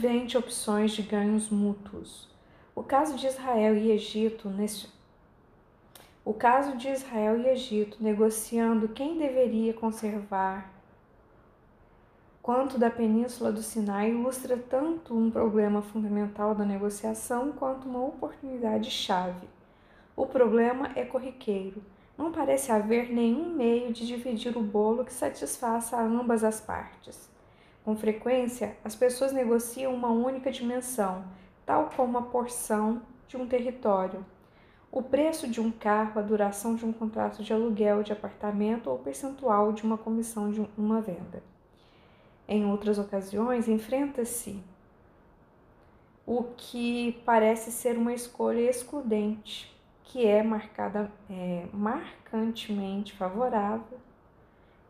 invente opções de ganhos mútuos. O caso de Israel e Egito nesse o caso de Israel e Egito negociando quem deveria conservar quanto da Península do Sinai ilustra tanto um problema fundamental da negociação quanto uma oportunidade chave. O problema é corriqueiro. Não parece haver nenhum meio de dividir o bolo que satisfaça a ambas as partes. Com frequência, as pessoas negociam uma única dimensão, tal como a porção de um território. O preço de um carro, a duração de um contrato de aluguel de apartamento ou percentual de uma comissão de uma venda. Em outras ocasiões, enfrenta-se o que parece ser uma escolha excludente, que é marcada é, marcantemente favorável,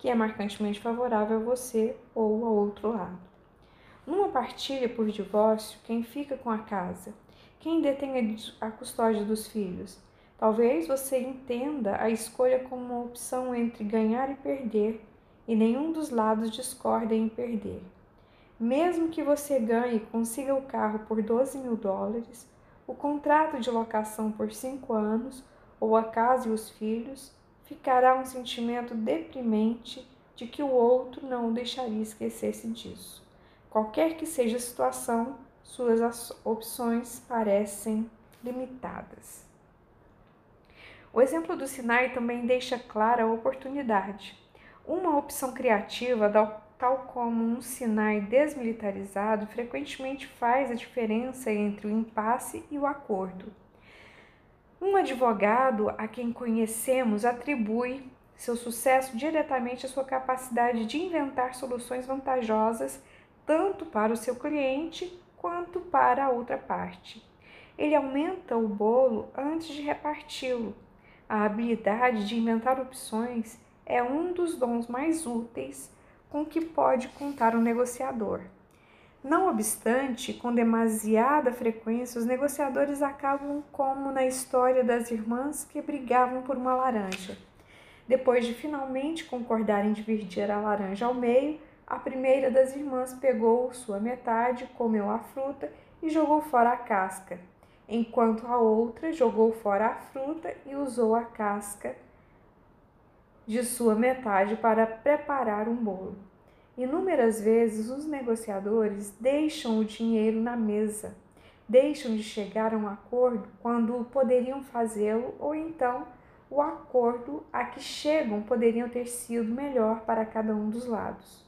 que é marcantemente favorável a você ou ao outro lado. Numa partilha por divórcio, quem fica com a casa? Quem detém a custódia dos filhos? Talvez você entenda a escolha como uma opção entre ganhar e perder e nenhum dos lados discorda em perder. Mesmo que você ganhe e consiga o carro por 12 mil dólares, o contrato de locação por cinco anos ou a casa e os filhos, ficará um sentimento deprimente de que o outro não o deixaria esquecer-se disso. Qualquer que seja a situação, suas opções parecem limitadas. O exemplo do Sinai também deixa clara a oportunidade. Uma opção criativa, tal como um Sinai desmilitarizado, frequentemente faz a diferença entre o impasse e o acordo. Um advogado a quem conhecemos atribui seu sucesso diretamente à sua capacidade de inventar soluções vantajosas tanto para o seu cliente quanto para a outra parte. Ele aumenta o bolo antes de reparti-lo. A habilidade de inventar opções é um dos dons mais úteis com que pode contar um negociador. Não obstante, com demasiada frequência, os negociadores acabam como na história das irmãs que brigavam por uma laranja. Depois de finalmente concordarem dividir a laranja ao meio, a primeira das irmãs pegou sua metade, comeu a fruta e jogou fora a casca, enquanto a outra jogou fora a fruta e usou a casca de sua metade para preparar um bolo. Inúmeras vezes os negociadores deixam o dinheiro na mesa, deixam de chegar a um acordo quando poderiam fazê-lo, ou então o acordo a que chegam poderiam ter sido melhor para cada um dos lados.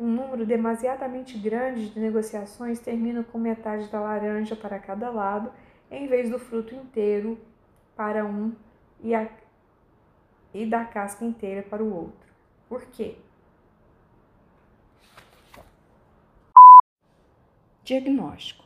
Um número demasiadamente grande de negociações termina com metade da laranja para cada lado, em vez do fruto inteiro para um e a e da casca inteira para o outro. Por quê? Diagnóstico.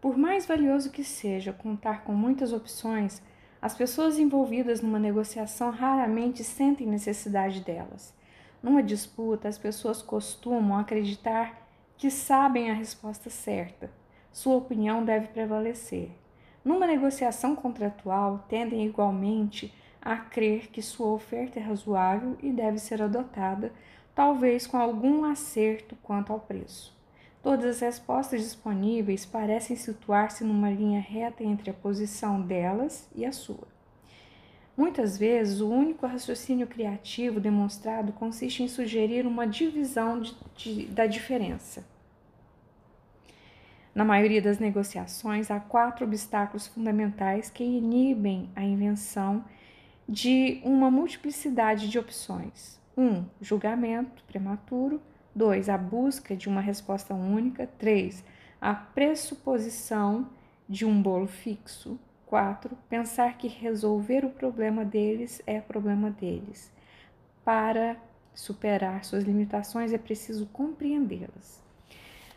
Por mais valioso que seja contar com muitas opções, as pessoas envolvidas numa negociação raramente sentem necessidade delas. Numa disputa, as pessoas costumam acreditar que sabem a resposta certa. Sua opinião deve prevalecer. Numa negociação contratual, tendem igualmente a crer que sua oferta é razoável e deve ser adotada, talvez com algum acerto quanto ao preço. Todas as respostas disponíveis parecem situar-se numa linha reta entre a posição delas e a sua. Muitas vezes, o único raciocínio criativo demonstrado consiste em sugerir uma divisão de, de, da diferença. Na maioria das negociações, há quatro obstáculos fundamentais que inibem a invenção de uma multiplicidade de opções. 1. Um, julgamento prematuro. 2. A busca de uma resposta única. 3. A pressuposição de um bolo fixo. 4. Pensar que resolver o problema deles é problema deles. Para superar suas limitações é preciso compreendê-las.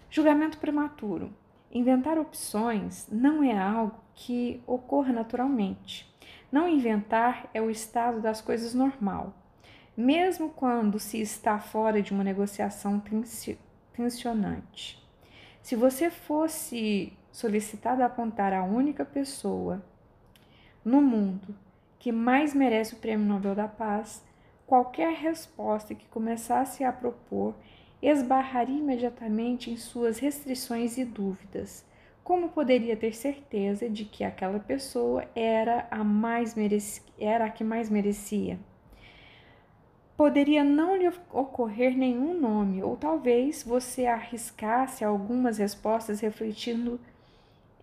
Julgamento prematuro. Inventar opções não é algo que ocorra naturalmente. Não inventar é o estado das coisas normal, mesmo quando se está fora de uma negociação tensionante. Se você fosse solicitado a apontar a única pessoa no mundo que mais merece o Prêmio Nobel da Paz, qualquer resposta que começasse a propor esbarraria imediatamente em suas restrições e dúvidas. Como poderia ter certeza de que aquela pessoa era a mais mereci era a que mais merecia? Poderia não lhe ocorrer nenhum nome, ou talvez você arriscasse algumas respostas refletindo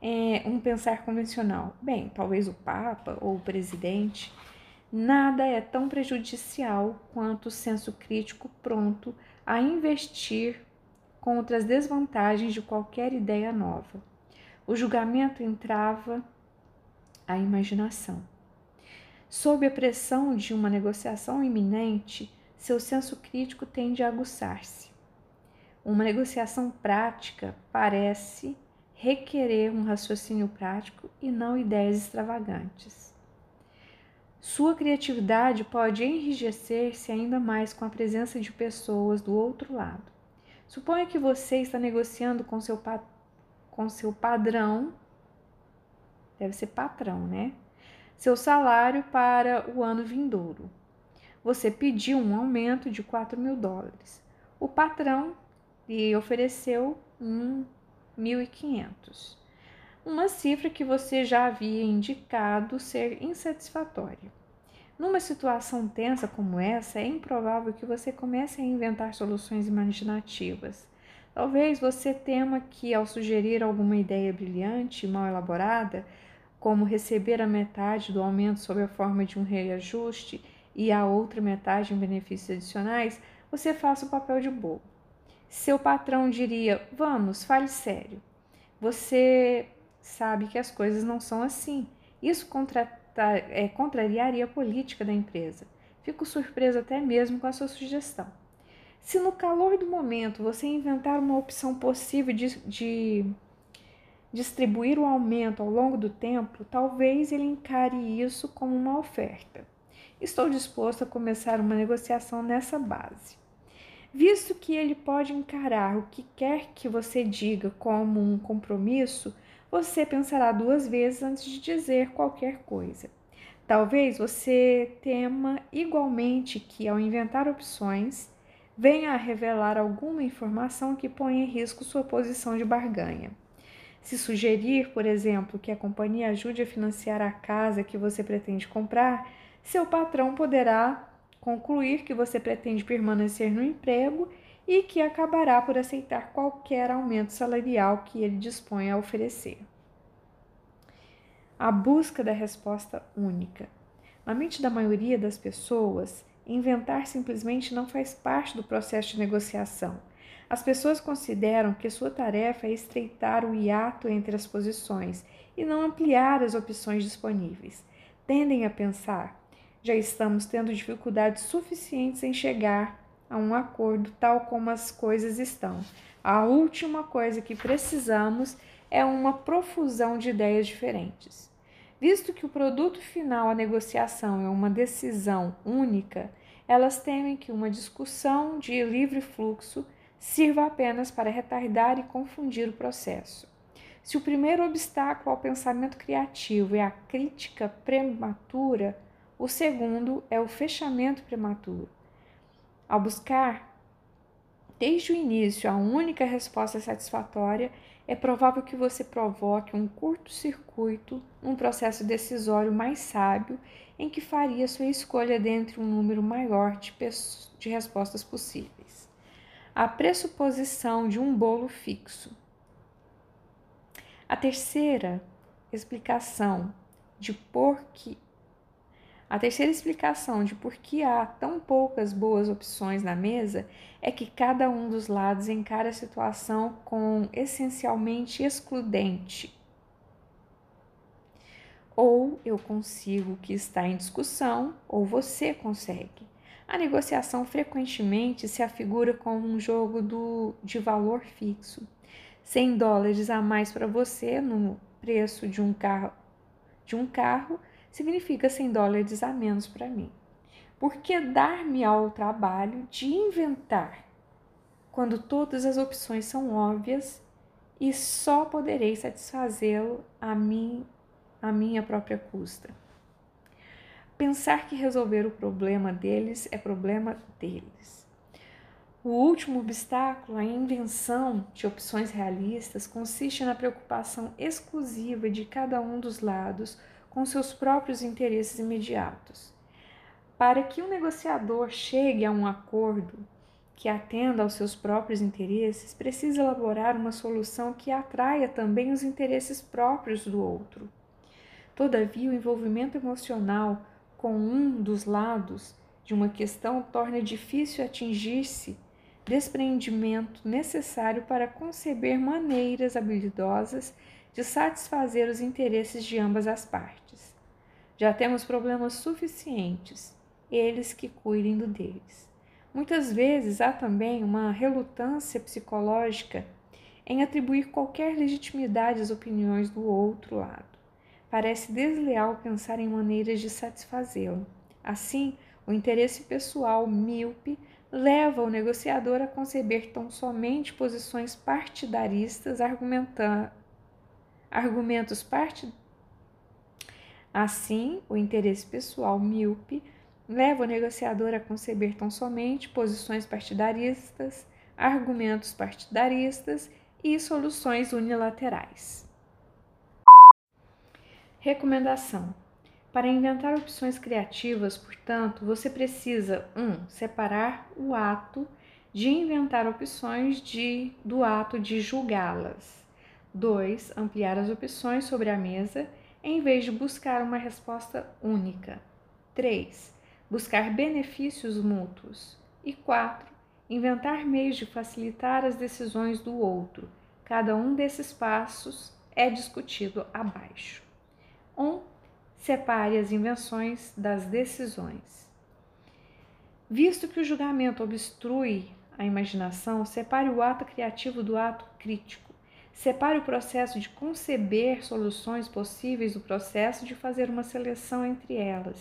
é, um pensar convencional. Bem, talvez o Papa ou o presidente. Nada é tão prejudicial quanto o senso crítico pronto a investir contra as desvantagens de qualquer ideia nova. O julgamento entrava a imaginação. Sob a pressão de uma negociação iminente, seu senso crítico tende a aguçar-se. Uma negociação prática parece requerer um raciocínio prático e não ideias extravagantes. Sua criatividade pode enrijecer-se ainda mais com a presença de pessoas do outro lado. Suponha que você está negociando com seu, com seu padrão, deve ser patrão, né? Seu salário para o ano vindouro. Você pediu um aumento de 4 mil dólares. O patrão lhe ofereceu um 1.500, uma cifra que você já havia indicado ser insatisfatória. Numa situação tensa como essa, é improvável que você comece a inventar soluções imaginativas. Talvez você tema que, ao sugerir alguma ideia brilhante e mal elaborada, como receber a metade do aumento sob a forma de um reajuste e a outra metade em benefícios adicionais, você faça o papel de bobo. Seu patrão diria: Vamos, fale sério. Você sabe que as coisas não são assim. Isso é, contrariaria a política da empresa. Fico surpresa até mesmo com a sua sugestão. Se no calor do momento você inventar uma opção possível de, de distribuir o aumento ao longo do tempo, talvez ele encare isso como uma oferta. Estou disposto a começar uma negociação nessa base. Visto que ele pode encarar o que quer que você diga como um compromisso, você pensará duas vezes antes de dizer qualquer coisa. Talvez você tema igualmente que, ao inventar opções, venha a revelar alguma informação que ponha em risco sua posição de barganha. Se sugerir, por exemplo, que a companhia ajude a financiar a casa que você pretende comprar, seu patrão poderá concluir que você pretende permanecer no emprego e que acabará por aceitar qualquer aumento salarial que ele disponha a oferecer. A busca da resposta única. Na mente da maioria das pessoas, inventar simplesmente não faz parte do processo de negociação. As pessoas consideram que sua tarefa é estreitar o hiato entre as posições e não ampliar as opções disponíveis. Tendem a pensar: já estamos tendo dificuldades suficientes em chegar a um acordo tal como as coisas estão. A última coisa que precisamos é uma profusão de ideias diferentes. Visto que o produto final à negociação é uma decisão única, elas temem que uma discussão de livre fluxo sirva apenas para retardar e confundir o processo. Se o primeiro obstáculo ao pensamento criativo é a crítica prematura, o segundo é o fechamento prematuro. Ao buscar desde o início a única resposta satisfatória, é provável que você provoque um curto-circuito num processo decisório mais sábio em que faria sua escolha dentre um número maior de, de respostas possíveis. A pressuposição de um bolo fixo. A terceira explicação de por que a terceira explicação de por que há tão poucas boas opções na mesa é que cada um dos lados encara a situação com essencialmente excludente. Ou eu consigo o que está em discussão, ou você consegue. A negociação frequentemente se afigura como um jogo do, de valor fixo. 100 dólares a mais para você no preço de um carro, de um carro significa 100 dólares a menos para mim. Por que dar-me ao trabalho de inventar quando todas as opções são óbvias e só poderei satisfazê-lo a mim a minha própria custa? Pensar que resolver o problema deles é problema deles. O último obstáculo à invenção de opções realistas consiste na preocupação exclusiva de cada um dos lados com seus próprios interesses imediatos. Para que o negociador chegue a um acordo que atenda aos seus próprios interesses, precisa elaborar uma solução que atraia também os interesses próprios do outro. Todavia, o envolvimento emocional com um dos lados de uma questão torna difícil atingir-se desprendimento necessário para conceber maneiras habilidosas de satisfazer os interesses de ambas as partes. Já temos problemas suficientes, eles que cuidem do deles. Muitas vezes há também uma relutância psicológica em atribuir qualquer legitimidade às opiniões do outro lado. Parece desleal pensar em maneiras de satisfazê-lo. Assim, o interesse pessoal míope leva o negociador a conceber tão somente posições partidaristas, argumentos. Assim, o interesse pessoal míope leva o negociador a conceber tão somente posições partidaristas, argumentos partidaristas e soluções unilaterais. Recomendação: Para inventar opções criativas, portanto, você precisa 1. Um, separar o ato de inventar opções de, do ato de julgá-las. 2. Ampliar as opções sobre a mesa em vez de buscar uma resposta única. 3 buscar benefícios mútuos. E 4. Inventar meios de facilitar as decisões do outro. Cada um desses passos é discutido abaixo. 1. Um, separe as invenções das decisões. Visto que o julgamento obstrui a imaginação, separe o ato criativo do ato crítico. Separe o processo de conceber soluções possíveis do processo de fazer uma seleção entre elas.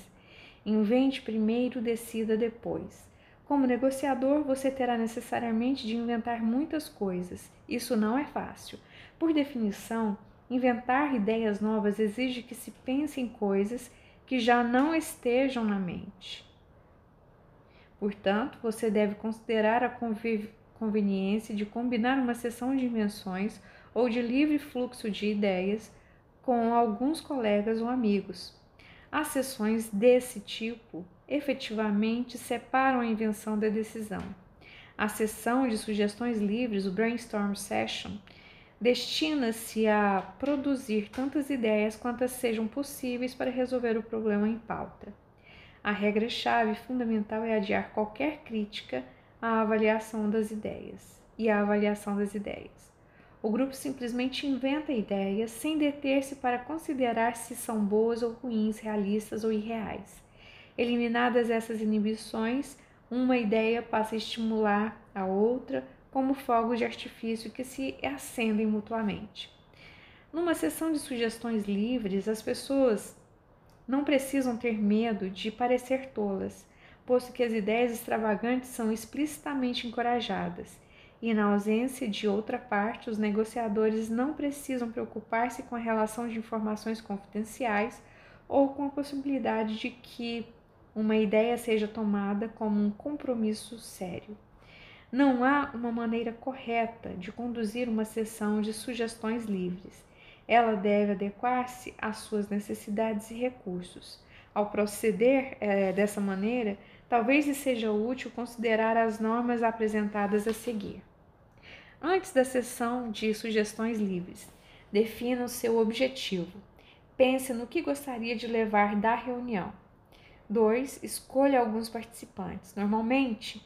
Invente primeiro, decida depois. Como negociador, você terá necessariamente de inventar muitas coisas. Isso não é fácil. Por definição, inventar ideias novas exige que se pense em coisas que já não estejam na mente. Portanto, você deve considerar a conveniência de combinar uma sessão de invenções ou de livre fluxo de ideias com alguns colegas ou amigos. As sessões desse tipo efetivamente separam a invenção da decisão. A sessão de sugestões livres, o brainstorm session, destina-se a produzir tantas ideias quantas sejam possíveis para resolver o problema em pauta. A regra-chave fundamental é adiar qualquer crítica à avaliação das ideias e à avaliação das ideias. O grupo simplesmente inventa ideias sem deter-se para considerar se são boas ou ruins, realistas ou irreais. Eliminadas essas inibições, uma ideia passa a estimular a outra como fogos de artifício que se acendem mutuamente. Numa sessão de sugestões livres, as pessoas não precisam ter medo de parecer tolas, posto que as ideias extravagantes são explicitamente encorajadas e, na ausência de outra parte, os negociadores não precisam preocupar-se com a relação de informações confidenciais ou com a possibilidade de que uma ideia seja tomada como um compromisso sério. Não há uma maneira correta de conduzir uma sessão de sugestões livres. Ela deve adequar-se às suas necessidades e recursos. Ao proceder é, dessa maneira, talvez lhe seja útil considerar as normas apresentadas a seguir. Antes da sessão de sugestões livres, defina o seu objetivo. Pense no que gostaria de levar da reunião. 2. Escolha alguns participantes. Normalmente,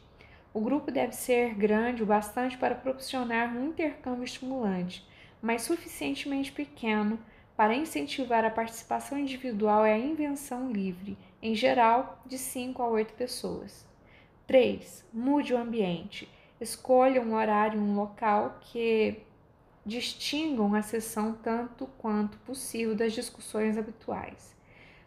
o grupo deve ser grande o bastante para proporcionar um intercâmbio estimulante, mas suficientemente pequeno para incentivar a participação individual e a invenção livre, em geral, de 5 a 8 pessoas. 3. Mude o ambiente. Escolha um horário, um local que distingam a sessão tanto quanto possível das discussões habituais.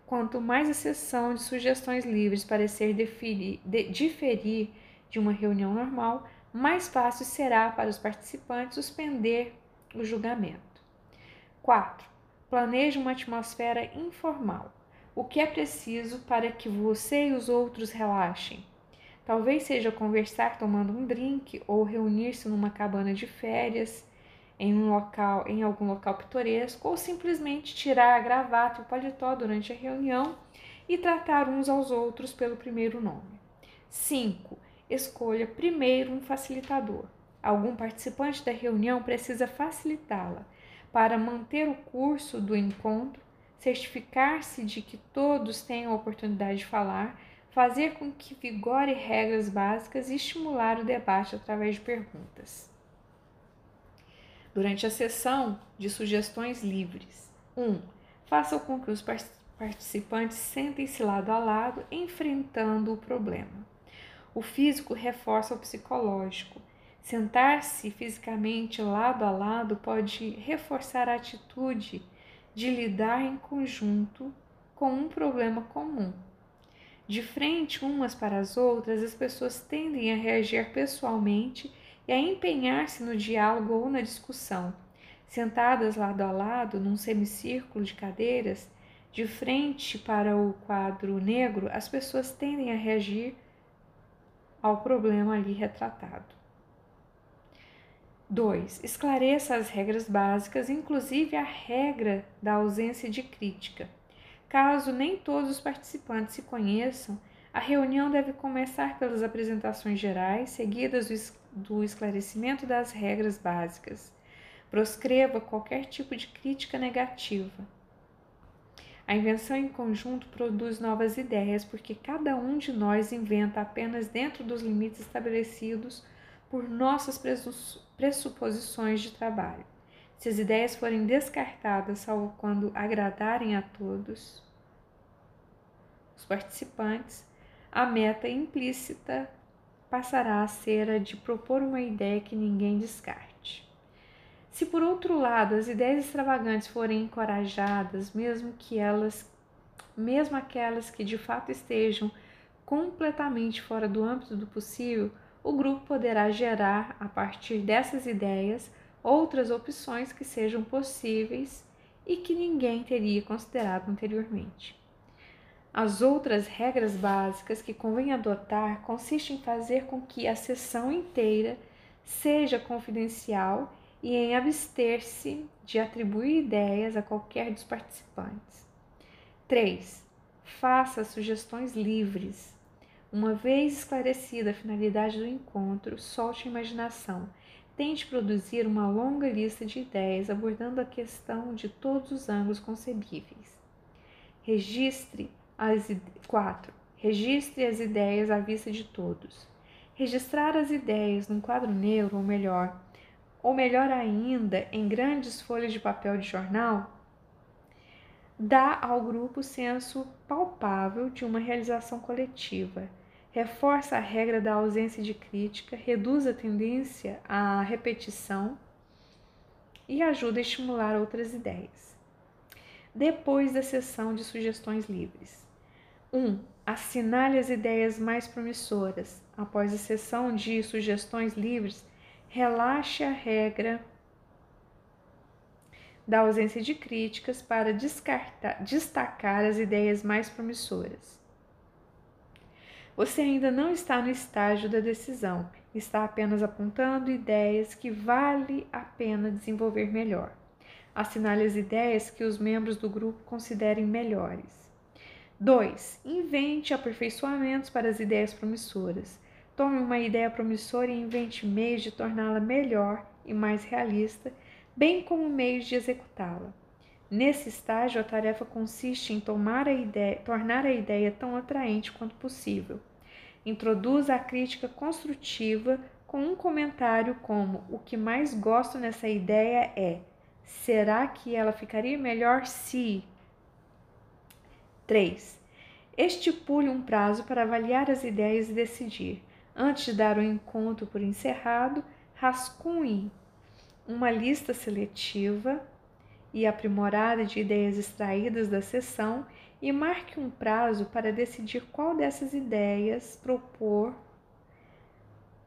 Quanto mais a sessão de sugestões livres parecer deferir, de, diferir de uma reunião normal, mais fácil será para os participantes suspender o julgamento. 4. Planeje uma atmosfera informal. O que é preciso para que você e os outros relaxem? Talvez seja conversar tomando um drink ou reunir-se numa cabana de férias em um local, em algum local pitoresco, ou simplesmente tirar a gravata e o paletó durante a reunião e tratar uns aos outros pelo primeiro nome. 5. Escolha primeiro um facilitador. Algum participante da reunião precisa facilitá-la para manter o curso do encontro, certificar-se de que todos tenham a oportunidade de falar, fazer com que vigore regras básicas e estimular o debate através de perguntas durante a sessão de sugestões livres. 1. Um, faça com que os participantes sentem-se lado a lado, enfrentando o problema. O físico reforça o psicológico. Sentar-se fisicamente lado a lado pode reforçar a atitude de lidar em conjunto com um problema comum. De frente umas para as outras, as pessoas tendem a reagir pessoalmente e a empenhar-se no diálogo ou na discussão. Sentadas lado a lado, num semicírculo de cadeiras, de frente para o quadro negro, as pessoas tendem a reagir ao problema ali retratado. 2. Esclareça as regras básicas, inclusive a regra da ausência de crítica. Caso nem todos os participantes se conheçam, a reunião deve começar pelas apresentações gerais, seguidas do esclarecimento das regras básicas. Proscreva qualquer tipo de crítica negativa. A invenção em conjunto produz novas ideias porque cada um de nós inventa apenas dentro dos limites estabelecidos por nossas pressuposições de trabalho. Se as ideias forem descartadas, salvo quando agradarem a todos os participantes, a meta implícita passará a ser a de propor uma ideia que ninguém descarte. Se por outro lado as ideias extravagantes forem encorajadas, mesmo que elas, mesmo aquelas que de fato estejam completamente fora do âmbito do possível, o grupo poderá gerar a partir dessas ideias outras opções que sejam possíveis e que ninguém teria considerado anteriormente. As outras regras básicas que convém adotar consistem em fazer com que a sessão inteira seja confidencial e em abster-se de atribuir ideias a qualquer dos participantes. 3. Faça sugestões livres. Uma vez esclarecida a finalidade do encontro, solte a imaginação. Tente produzir uma longa lista de ideias abordando a questão de todos os ângulos concebíveis. Registre as 4. Registre as ideias à vista de todos. Registrar as ideias num quadro negro, ou melhor, ou melhor ainda, em grandes folhas de papel de jornal, dá ao grupo senso palpável de uma realização coletiva, reforça a regra da ausência de crítica, reduz a tendência à repetição e ajuda a estimular outras ideias. Depois da sessão de sugestões livres. 1. Um, assinale as ideias mais promissoras. Após a sessão de sugestões livres, relaxe a regra da ausência de críticas para destacar as ideias mais promissoras. Você ainda não está no estágio da decisão, está apenas apontando ideias que vale a pena desenvolver melhor. Assinale as ideias que os membros do grupo considerem melhores. 2. Invente aperfeiçoamentos para as ideias promissoras. Tome uma ideia promissora e invente meios de torná-la melhor e mais realista, bem como meios de executá-la. Nesse estágio, a tarefa consiste em tomar a ideia, tornar a ideia tão atraente quanto possível. Introduza a crítica construtiva com um comentário como: O que mais gosto nessa ideia é: será que ela ficaria melhor se 3. Estipule um prazo para avaliar as ideias e decidir. Antes de dar o encontro por encerrado, rascunhe uma lista seletiva e aprimorada de ideias extraídas da sessão e marque um prazo para decidir qual dessas ideias propor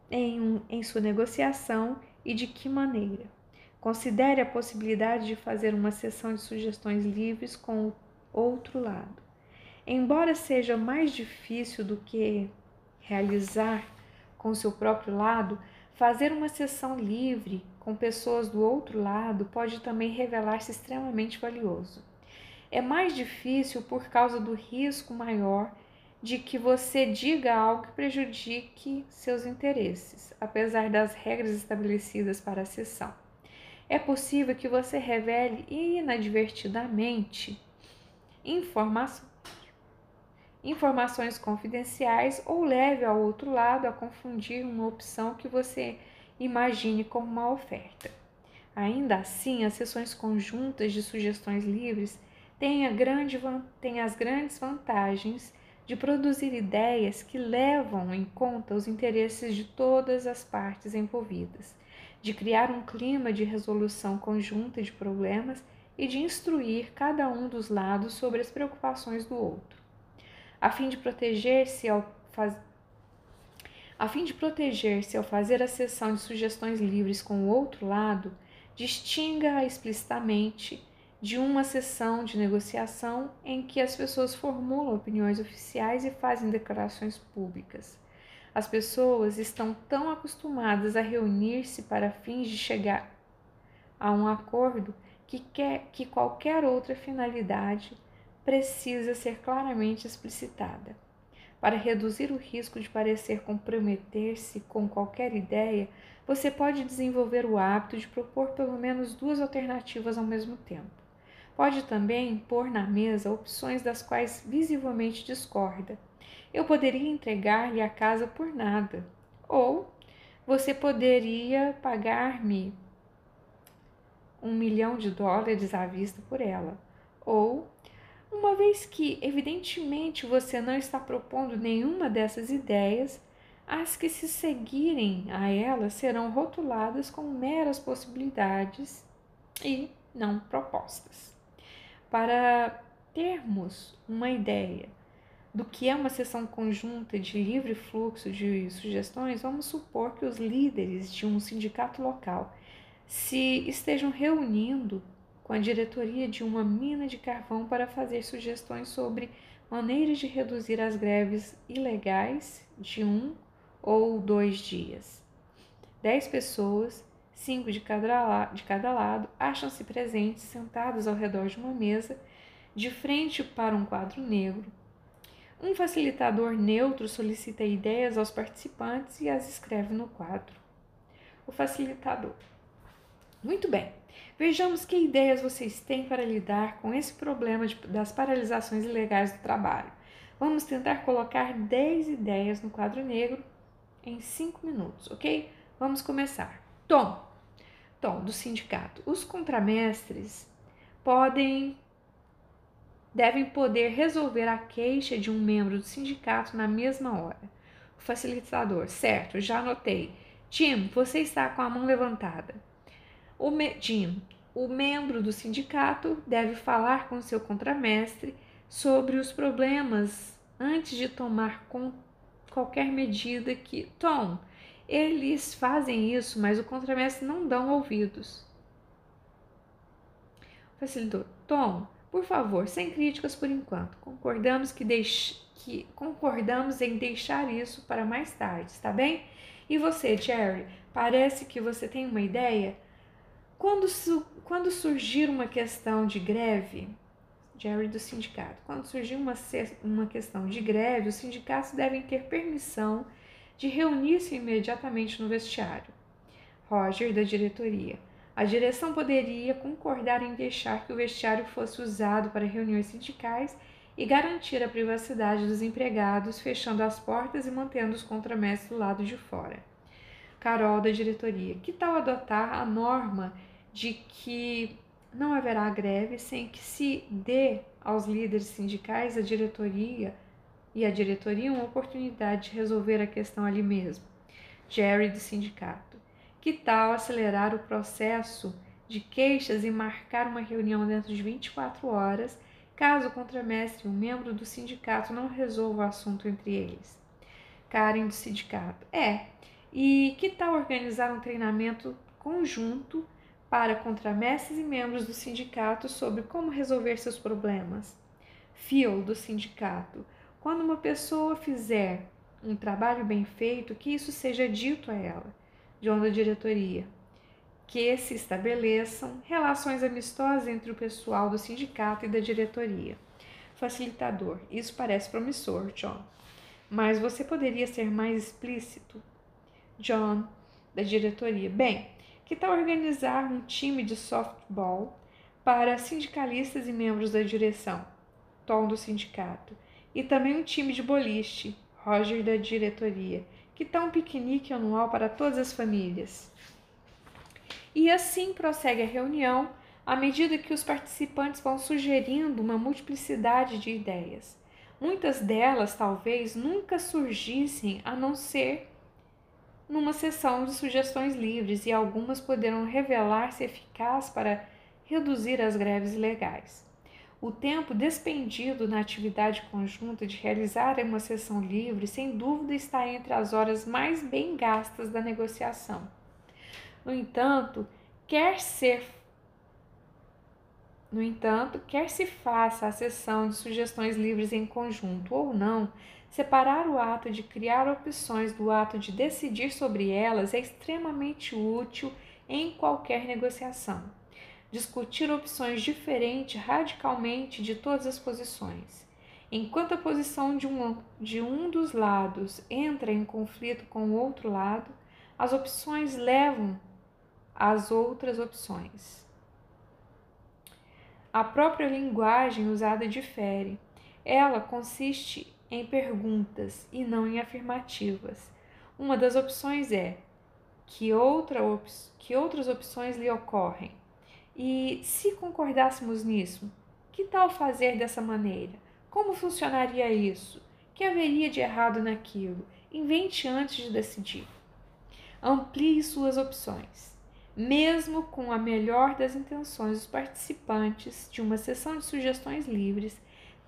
em, em sua negociação e de que maneira. Considere a possibilidade de fazer uma sessão de sugestões livres com o outro lado. Embora seja mais difícil do que realizar com seu próprio lado, fazer uma sessão livre com pessoas do outro lado pode também revelar-se extremamente valioso. É mais difícil por causa do risco maior de que você diga algo que prejudique seus interesses, apesar das regras estabelecidas para a sessão. É possível que você revele inadvertidamente informações informações confidenciais ou leve ao outro lado a confundir uma opção que você imagine como uma oferta. Ainda assim, as sessões conjuntas de sugestões livres têm, grande, têm as grandes vantagens de produzir ideias que levam em conta os interesses de todas as partes envolvidas, de criar um clima de resolução conjunta de problemas e de instruir cada um dos lados sobre as preocupações do outro a fim de proteger-se ao a fim de proteger-se ao fazer a sessão de sugestões livres com o outro lado, distinga-a explicitamente de uma sessão de negociação em que as pessoas formulam opiniões oficiais e fazem declarações públicas. As pessoas estão tão acostumadas a reunir-se para fins de chegar a um acordo que, quer, que qualquer outra finalidade precisa ser claramente explicitada. Para reduzir o risco de parecer comprometer-se com qualquer ideia, você pode desenvolver o hábito de propor pelo menos duas alternativas ao mesmo tempo. Pode também pôr na mesa opções das quais visivelmente discorda. Eu poderia entregar-lhe a casa por nada, ou você poderia pagar-me um milhão de dólares à vista por ela, ou uma vez que, evidentemente, você não está propondo nenhuma dessas ideias, as que se seguirem a elas serão rotuladas como meras possibilidades e não propostas. Para termos uma ideia do que é uma sessão conjunta de livre fluxo de sugestões, vamos supor que os líderes de um sindicato local se estejam reunindo com a diretoria de uma mina de carvão para fazer sugestões sobre maneiras de reduzir as greves ilegais de um ou dois dias. Dez pessoas, cinco de cada, de cada lado, acham-se presentes sentadas ao redor de uma mesa, de frente para um quadro negro. Um facilitador neutro solicita ideias aos participantes e as escreve no quadro. O facilitador. Muito bem. Vejamos que ideias vocês têm para lidar com esse problema de, das paralisações ilegais do trabalho. Vamos tentar colocar 10 ideias no quadro negro em 5 minutos, ok? Vamos começar. Tom, Tom, do sindicato. Os contramestres podem devem poder resolver a queixa de um membro do sindicato na mesma hora. O facilitador, certo, já anotei. Tim, você está com a mão levantada. O Jim, o membro do sindicato, deve falar com seu contramestre sobre os problemas antes de tomar qualquer medida que. Tom, eles fazem isso, mas o contramestre não dão ouvidos. Facilitador, Tom, por favor, sem críticas por enquanto. Concordamos que, deix... que concordamos em deixar isso para mais tarde, está bem? E você, Jerry, parece que você tem uma ideia? Quando, su quando surgir uma questão de greve, Jerry do sindicato, quando surgir uma, uma questão de greve, os sindicatos devem ter permissão de reunir-se imediatamente no vestiário. Roger, da diretoria. A direção poderia concordar em deixar que o vestiário fosse usado para reuniões sindicais e garantir a privacidade dos empregados, fechando as portas e mantendo os contramestres do lado de fora. Carol, da diretoria. Que tal adotar a norma de que não haverá greve sem que se dê aos líderes sindicais, a diretoria e a diretoria uma oportunidade de resolver a questão ali mesmo. Jerry do sindicato. Que tal acelerar o processo de queixas e marcar uma reunião dentro de 24 horas, caso o contramestre um membro do sindicato não resolva o assunto entre eles? Karen do sindicato. É. E que tal organizar um treinamento conjunto para contramestres e membros do sindicato sobre como resolver seus problemas. Phil, do sindicato. Quando uma pessoa fizer um trabalho bem feito, que isso seja dito a ela, John da diretoria, que se estabeleçam relações amistosas entre o pessoal do sindicato e da diretoria. Facilitador, isso parece promissor, John. Mas você poderia ser mais explícito? John, da diretoria. Bem, que tal organizar um time de softball para sindicalistas e membros da direção? Tom do sindicato. E também um time de boliche, Roger da diretoria. Que tal um piquenique anual para todas as famílias? E assim prossegue a reunião à medida que os participantes vão sugerindo uma multiplicidade de ideias. Muitas delas talvez nunca surgissem a não ser numa sessão de sugestões livres e algumas poderão revelar-se eficazes para reduzir as greves legais. O tempo despendido na atividade conjunta de realizar uma sessão livre, sem dúvida, está entre as horas mais bem gastas da negociação. No entanto, quer ser no entanto, quer se faça a sessão de sugestões livres em conjunto ou não, separar o ato de criar opções do ato de decidir sobre elas é extremamente útil em qualquer negociação. Discutir opções diferentes radicalmente de todas as posições. Enquanto a posição de um, de um dos lados entra em conflito com o outro lado, as opções levam às outras opções. A própria linguagem usada difere. Ela consiste em perguntas e não em afirmativas. Uma das opções é que, outra op que outras opções lhe ocorrem. E se concordássemos nisso, que tal fazer dessa maneira? Como funcionaria isso? Que haveria de errado naquilo? Invente antes de decidir. Amplie suas opções. Mesmo com a melhor das intenções, os participantes de uma sessão de sugestões livres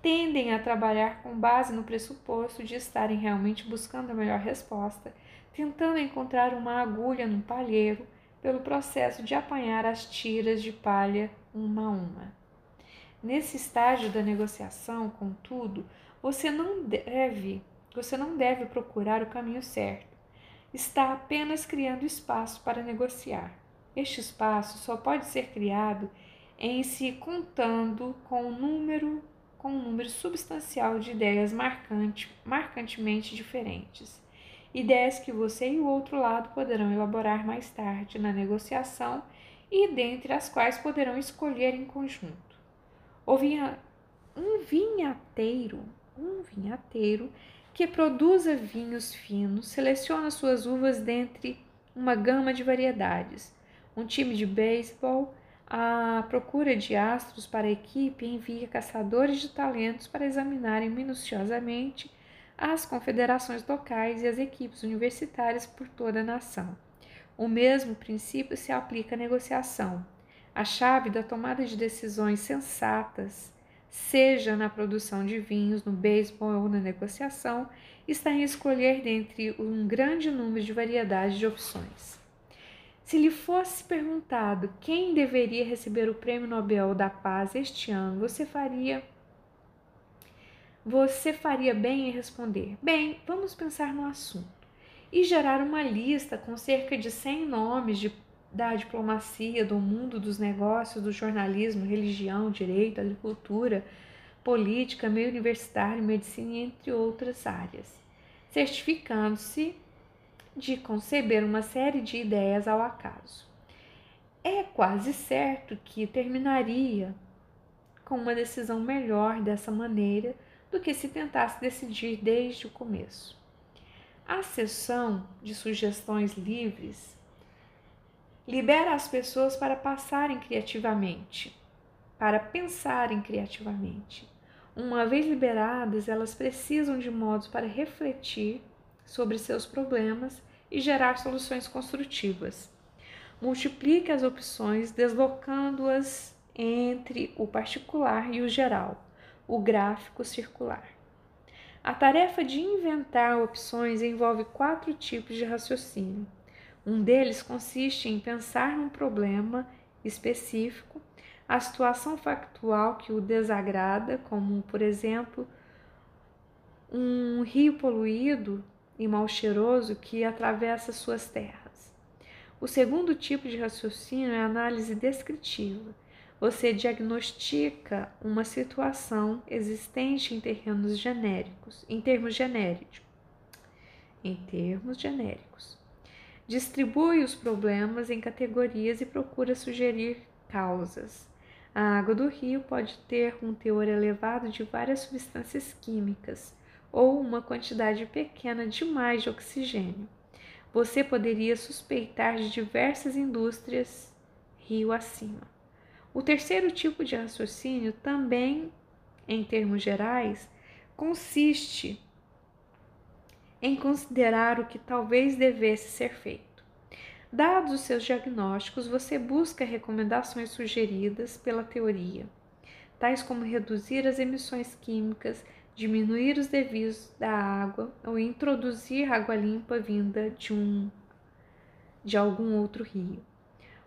tendem a trabalhar com base no pressuposto de estarem realmente buscando a melhor resposta, tentando encontrar uma agulha num palheiro pelo processo de apanhar as tiras de palha uma a uma. Nesse estágio da negociação, contudo, você não deve, você não deve procurar o caminho certo. Está apenas criando espaço para negociar. Este espaço só pode ser criado em se contando com um número, com um número substancial de ideias marcante, marcantemente diferentes. Ideias que você e o outro lado poderão elaborar mais tarde na negociação e dentre as quais poderão escolher em conjunto. O um vinhateiro, um vinhateiro que produza vinhos finos, seleciona suas uvas dentre uma gama de variedades um time de beisebol à procura de astros para a equipe envia caçadores de talentos para examinarem minuciosamente as confederações locais e as equipes universitárias por toda a nação. O mesmo princípio se aplica à negociação. A chave da tomada de decisões sensatas, seja na produção de vinhos, no beisebol ou na negociação, está em escolher dentre um grande número de variedades de opções. Se lhe fosse perguntado quem deveria receber o Prêmio Nobel da Paz este ano, você faria você faria bem em responder: "Bem, vamos pensar no assunto" e gerar uma lista com cerca de 100 nomes de, da diplomacia, do mundo dos negócios, do jornalismo, religião, direito, agricultura, política, meio universitário, medicina, entre outras áreas, certificando-se de conceber uma série de ideias ao acaso. É quase certo que terminaria com uma decisão melhor dessa maneira do que se tentasse decidir desde o começo. A sessão de sugestões livres libera as pessoas para passarem criativamente, para pensarem criativamente. Uma vez liberadas, elas precisam de modos para refletir sobre seus problemas e gerar soluções construtivas. Multiplique as opções, deslocando-as entre o particular e o geral, o gráfico circular. A tarefa de inventar opções envolve quatro tipos de raciocínio. Um deles consiste em pensar num problema específico, a situação factual que o desagrada, como, por exemplo, um rio poluído e mal cheiroso que atravessa suas terras. O segundo tipo de raciocínio é a análise descritiva. Você diagnostica uma situação existente em terrenos genéricos, em termos genéricos. Em termos genéricos. Distribui os problemas em categorias e procura sugerir causas. A água do rio pode ter um teor elevado de várias substâncias químicas ou uma quantidade pequena demais de oxigênio. Você poderia suspeitar de diversas indústrias rio acima. O terceiro tipo de raciocínio, também em termos gerais, consiste em considerar o que talvez devesse ser feito. Dados os seus diagnósticos, você busca recomendações sugeridas pela teoria, tais como reduzir as emissões químicas, diminuir os desvios da água ou introduzir água limpa vinda de um de algum outro rio.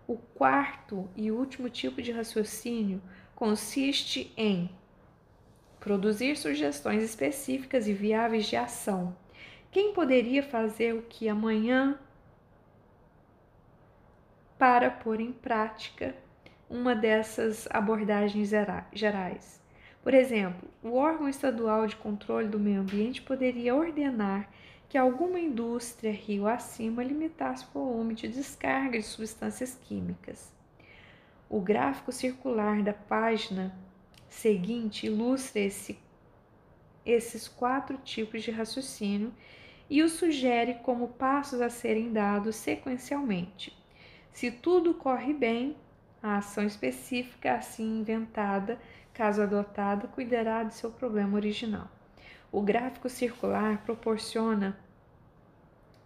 O quarto e último tipo de raciocínio consiste em produzir sugestões específicas e viáveis de ação. Quem poderia fazer o que amanhã para pôr em prática uma dessas abordagens gerais. Por exemplo, o órgão estadual de controle do meio ambiente poderia ordenar que alguma indústria rio acima limitasse o volume de descarga de substâncias químicas. O gráfico circular da página seguinte ilustra esse, esses quatro tipos de raciocínio e o sugere como passos a serem dados sequencialmente. Se tudo corre bem, a ação específica assim inventada, caso adotada, cuidará de seu problema original. O gráfico circular proporciona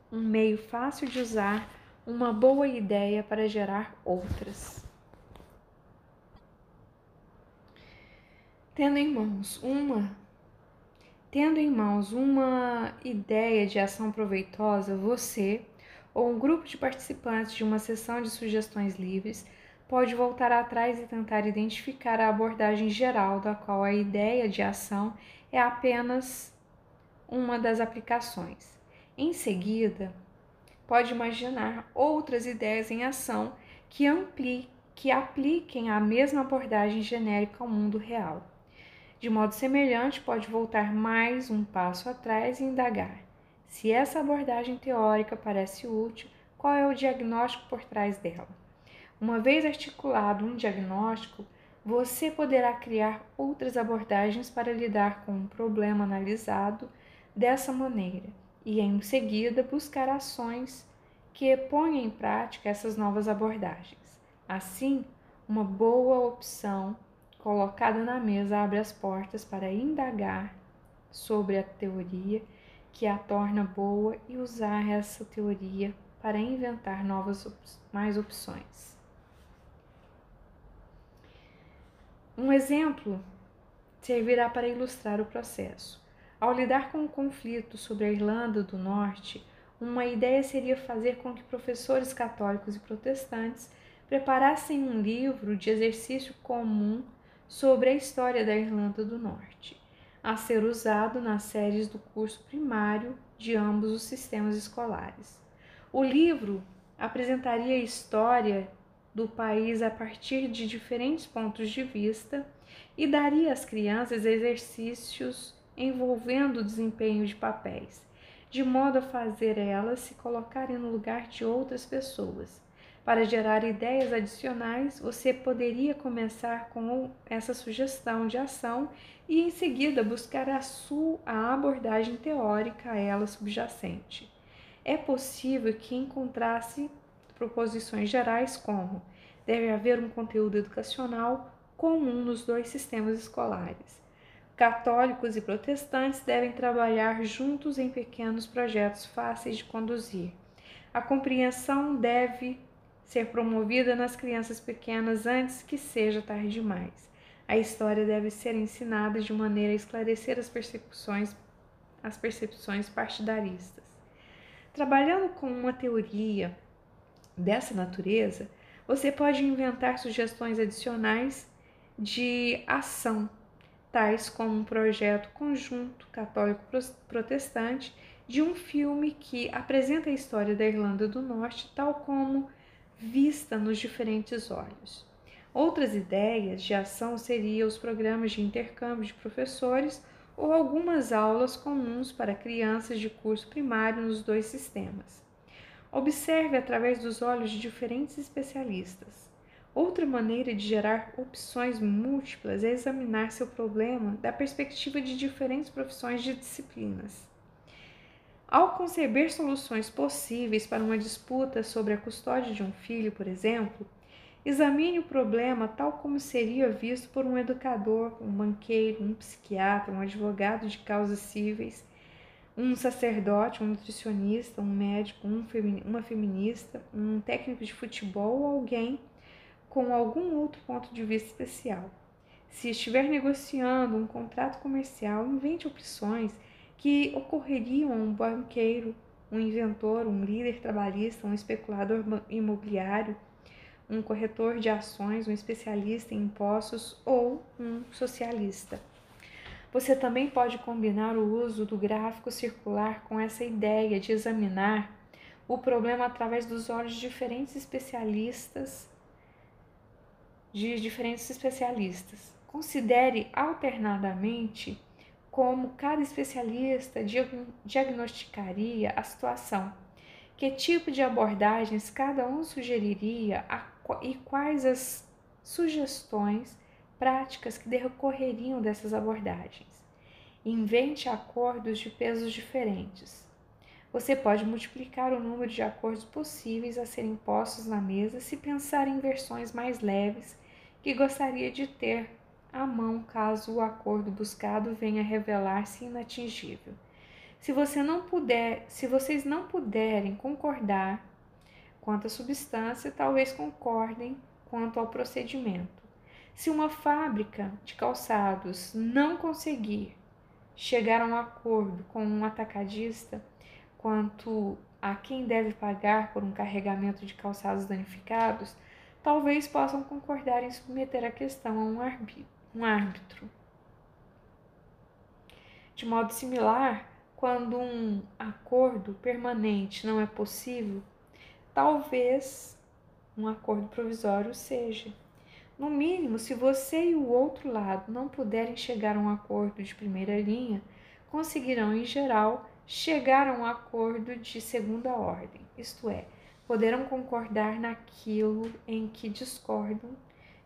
um meio fácil de usar uma boa ideia para gerar outras. Tendo em mãos uma tendo em mãos uma ideia de ação proveitosa, você ou um grupo de participantes de uma sessão de sugestões livres pode voltar atrás e tentar identificar a abordagem geral da qual a ideia de ação é apenas uma das aplicações. Em seguida, pode imaginar outras ideias em ação que, que apliquem a mesma abordagem genérica ao mundo real. De modo semelhante, pode voltar mais um passo atrás e indagar se essa abordagem teórica parece útil, qual é o diagnóstico por trás dela? Uma vez articulado um diagnóstico, você poderá criar outras abordagens para lidar com um problema analisado dessa maneira e, em seguida, buscar ações que ponham em prática essas novas abordagens. Assim, uma boa opção colocada na mesa abre as portas para indagar sobre a teoria que a torna boa e usar essa teoria para inventar novas mais opções. Um exemplo servirá para ilustrar o processo. Ao lidar com o conflito sobre a Irlanda do Norte, uma ideia seria fazer com que professores católicos e protestantes preparassem um livro de exercício comum sobre a história da Irlanda do Norte a ser usado nas séries do curso primário de ambos os sistemas escolares. O livro apresentaria a história do país a partir de diferentes pontos de vista e daria às crianças exercícios envolvendo o desempenho de papéis, de modo a fazer elas se colocarem no lugar de outras pessoas. Para gerar ideias adicionais, você poderia começar com essa sugestão de ação e em seguida buscar a sua a abordagem teórica a ela subjacente. É possível que encontrasse proposições gerais como deve haver um conteúdo educacional comum nos dois sistemas escolares. Católicos e protestantes devem trabalhar juntos em pequenos projetos fáceis de conduzir. A compreensão deve ser promovida nas crianças pequenas antes que seja tarde demais. A história deve ser ensinada de maneira a esclarecer as percepções, as percepções partidaristas. Trabalhando com uma teoria dessa natureza, você pode inventar sugestões adicionais de ação, tais como um projeto conjunto católico-protestante de um filme que apresenta a história da Irlanda do Norte tal como vista nos diferentes olhos. Outras ideias de ação seriam os programas de intercâmbio de professores ou algumas aulas comuns para crianças de curso primário nos dois sistemas. Observe através dos olhos de diferentes especialistas. Outra maneira de gerar opções múltiplas é examinar seu problema da perspectiva de diferentes profissões de disciplinas. Ao conceber soluções possíveis para uma disputa sobre a custódia de um filho, por exemplo, Examine o problema tal como seria visto por um educador, um banqueiro, um psiquiatra, um advogado de causas cíveis, um sacerdote, um nutricionista, um médico, um uma feminista, um técnico de futebol ou alguém com algum outro ponto de vista especial. Se estiver negociando um contrato comercial, invente opções que ocorreriam a um banqueiro, um inventor, um líder trabalhista, um especulador imobiliário um corretor de ações, um especialista em impostos ou um socialista. Você também pode combinar o uso do gráfico circular com essa ideia de examinar o problema através dos olhos de diferentes especialistas de diferentes especialistas. Considere alternadamente como cada especialista diagnosticaria a situação, que tipo de abordagens cada um sugeriria e quais as sugestões práticas que decorreriam dessas abordagens. Invente acordos de pesos diferentes. Você pode multiplicar o número de acordos possíveis a serem postos na mesa se pensar em versões mais leves que gostaria de ter à mão caso o acordo buscado venha revelar-se inatingível. Se você não puder, se vocês não puderem concordar Quanto à substância, talvez concordem quanto ao procedimento. Se uma fábrica de calçados não conseguir chegar a um acordo com um atacadista quanto a quem deve pagar por um carregamento de calçados danificados, talvez possam concordar em submeter a questão a um árbitro. De modo similar, quando um acordo permanente não é possível, talvez um acordo provisório seja. No mínimo, se você e o outro lado não puderem chegar a um acordo de primeira linha, conseguirão, em geral, chegar a um acordo de segunda ordem, isto é, poderão concordar naquilo em que discordam,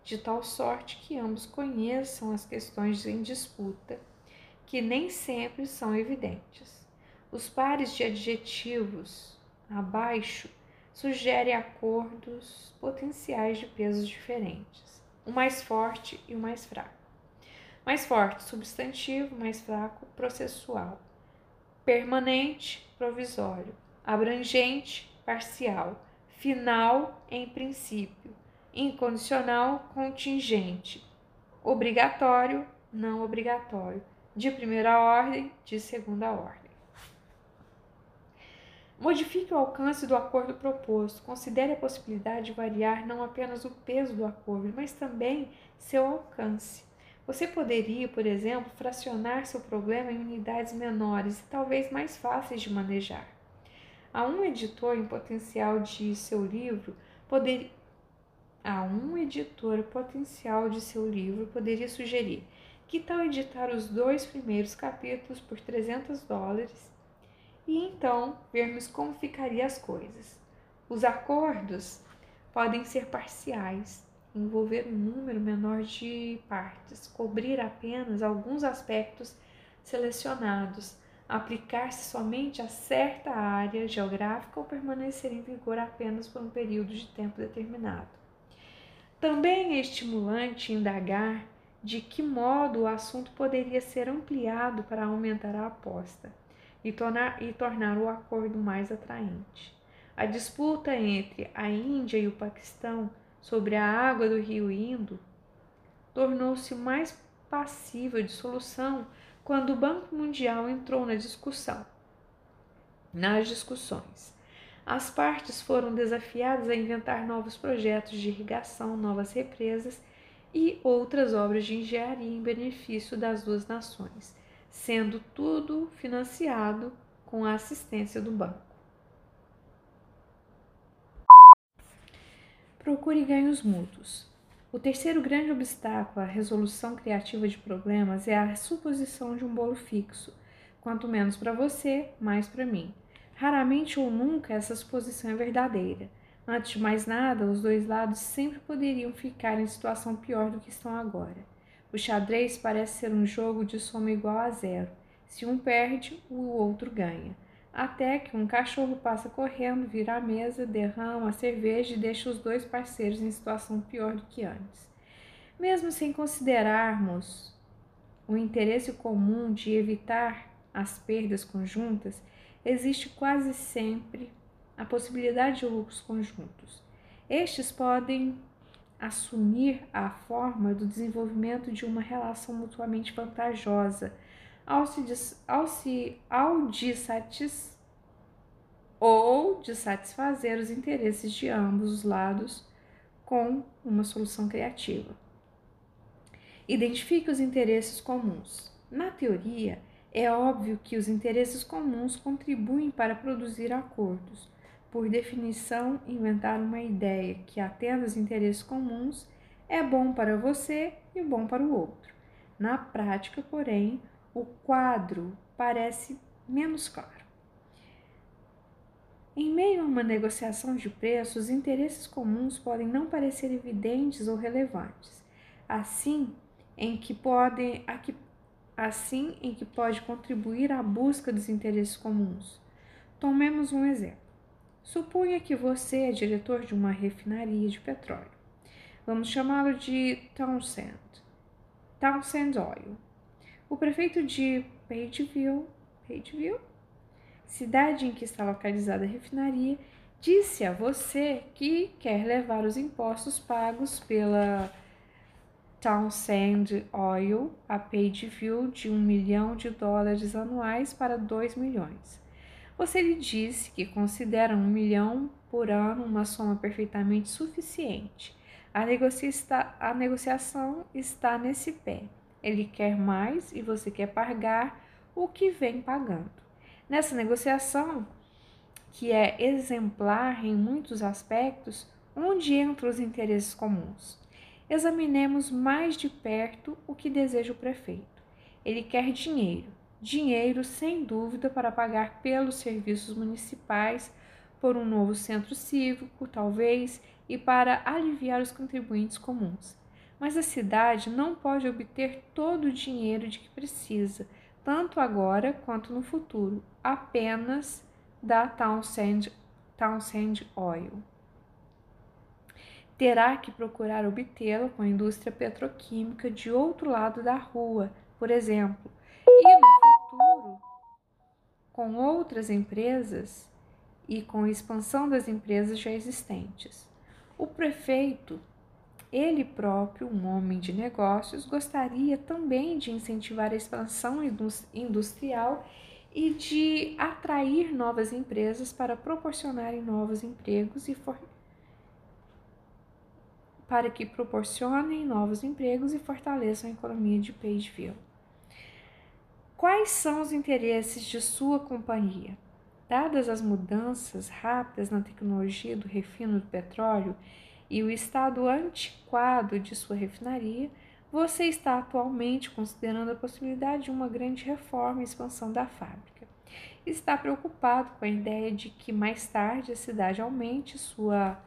de tal sorte que ambos conheçam as questões em disputa, que nem sempre são evidentes. Os pares de adjetivos abaixo sugere acordos potenciais de pesos diferentes, o mais forte e o mais fraco. Mais forte, substantivo, mais fraco, processual. Permanente, provisório. Abrangente, parcial. Final, em princípio. Incondicional, contingente. Obrigatório, não obrigatório. De primeira ordem, de segunda ordem. Modifique o alcance do acordo proposto. Considere a possibilidade de variar não apenas o peso do acordo, mas também seu alcance. Você poderia, por exemplo, fracionar seu problema em unidades menores e talvez mais fáceis de manejar. A um editor em potencial de seu livro poderia a um editor potencial de seu livro poderia sugerir que tal editar os dois primeiros capítulos por 300 dólares e então vermos como ficariam as coisas. Os acordos podem ser parciais, envolver um número menor de partes, cobrir apenas alguns aspectos selecionados, aplicar-se somente a certa área geográfica ou permanecer em vigor apenas por um período de tempo determinado. Também é estimulante indagar de que modo o assunto poderia ser ampliado para aumentar a aposta e tornar, e tornar o acordo mais atraente. A disputa entre a Índia e o Paquistão sobre a água do rio Indo tornou-se mais passível de solução quando o Banco Mundial entrou na discussão. Nas discussões, as partes foram desafiadas a inventar novos projetos de irrigação, novas represas e outras obras de engenharia em benefício das duas nações sendo tudo financiado com a assistência do banco. Procure ganhos mútuos. O terceiro grande obstáculo à resolução criativa de problemas é a suposição de um bolo fixo. Quanto menos para você, mais para mim. Raramente ou nunca essa suposição é verdadeira. Antes de mais nada, os dois lados sempre poderiam ficar em situação pior do que estão agora. O xadrez parece ser um jogo de soma igual a zero. Se um perde, o outro ganha. Até que um cachorro passa correndo, vira a mesa, derrama a cerveja e deixa os dois parceiros em situação pior do que antes. Mesmo sem considerarmos o interesse comum de evitar as perdas conjuntas, existe quase sempre a possibilidade de lucros conjuntos. Estes podem assumir a forma do desenvolvimento de uma relação mutuamente vantajosa ao, se, ao, se, ao de ou de satisfazer os interesses de ambos os lados com uma solução criativa. Identifique os interesses comuns. Na teoria, é óbvio que os interesses comuns contribuem para produzir acordos. Por definição, inventar uma ideia que atenda aos interesses comuns é bom para você e bom para o outro. Na prática, porém, o quadro parece menos claro. Em meio a uma negociação de preços, os interesses comuns podem não parecer evidentes ou relevantes, assim em que podem, assim em que pode contribuir à busca dos interesses comuns. Tomemos um exemplo. Suponha que você é diretor de uma refinaria de petróleo. Vamos chamá-lo de Townsend. Townsend Oil. O prefeito de Padeville, Padeville, cidade em que está localizada a refinaria, disse a você que quer levar os impostos pagos pela Townsend Oil a Padeville de um milhão de dólares anuais para 2 milhões. Você lhe disse que considera um milhão por ano uma soma perfeitamente suficiente. A, negocia a negociação está nesse pé. Ele quer mais e você quer pagar o que vem pagando. Nessa negociação, que é exemplar em muitos aspectos, onde entram os interesses comuns? Examinemos mais de perto o que deseja o prefeito. Ele quer dinheiro, dinheiro sem dúvida para pagar pelos serviços municipais, por um novo centro cívico, talvez, e para aliviar os contribuintes comuns. Mas a cidade não pode obter todo o dinheiro de que precisa, tanto agora quanto no futuro, apenas da Townsend, Townsend Oil terá que procurar obtê-la com a indústria petroquímica de outro lado da rua, por exemplo, e no futuro com outras empresas e com a expansão das empresas já existentes. O prefeito, ele próprio, um homem de negócios, gostaria também de incentivar a expansão industrial e de atrair novas empresas para proporcionarem novos empregos e fornecer para que proporcionem novos empregos e fortaleçam a economia de Pageville. Quais são os interesses de sua companhia? Dadas as mudanças rápidas na tecnologia do refino do petróleo e o estado antiquado de sua refinaria, você está atualmente considerando a possibilidade de uma grande reforma e expansão da fábrica. Está preocupado com a ideia de que mais tarde a cidade aumente sua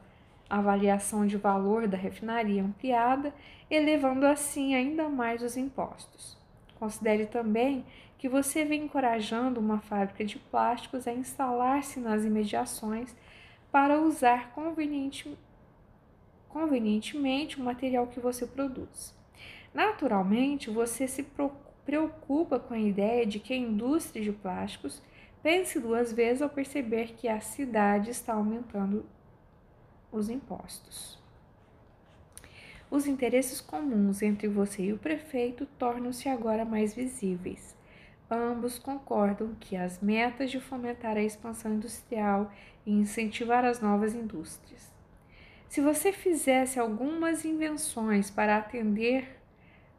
avaliação de valor da refinaria ampliada, elevando assim ainda mais os impostos. Considere também que você vem encorajando uma fábrica de plásticos a instalar-se nas imediações para usar conveniente, convenientemente o material que você produz. Naturalmente, você se preocupa com a ideia de que a indústria de plásticos pense duas vezes ao perceber que a cidade está aumentando os impostos. Os interesses comuns entre você e o prefeito tornam-se agora mais visíveis. Ambos concordam que as metas de fomentar a expansão industrial e incentivar as novas indústrias. Se você fizesse algumas invenções para atender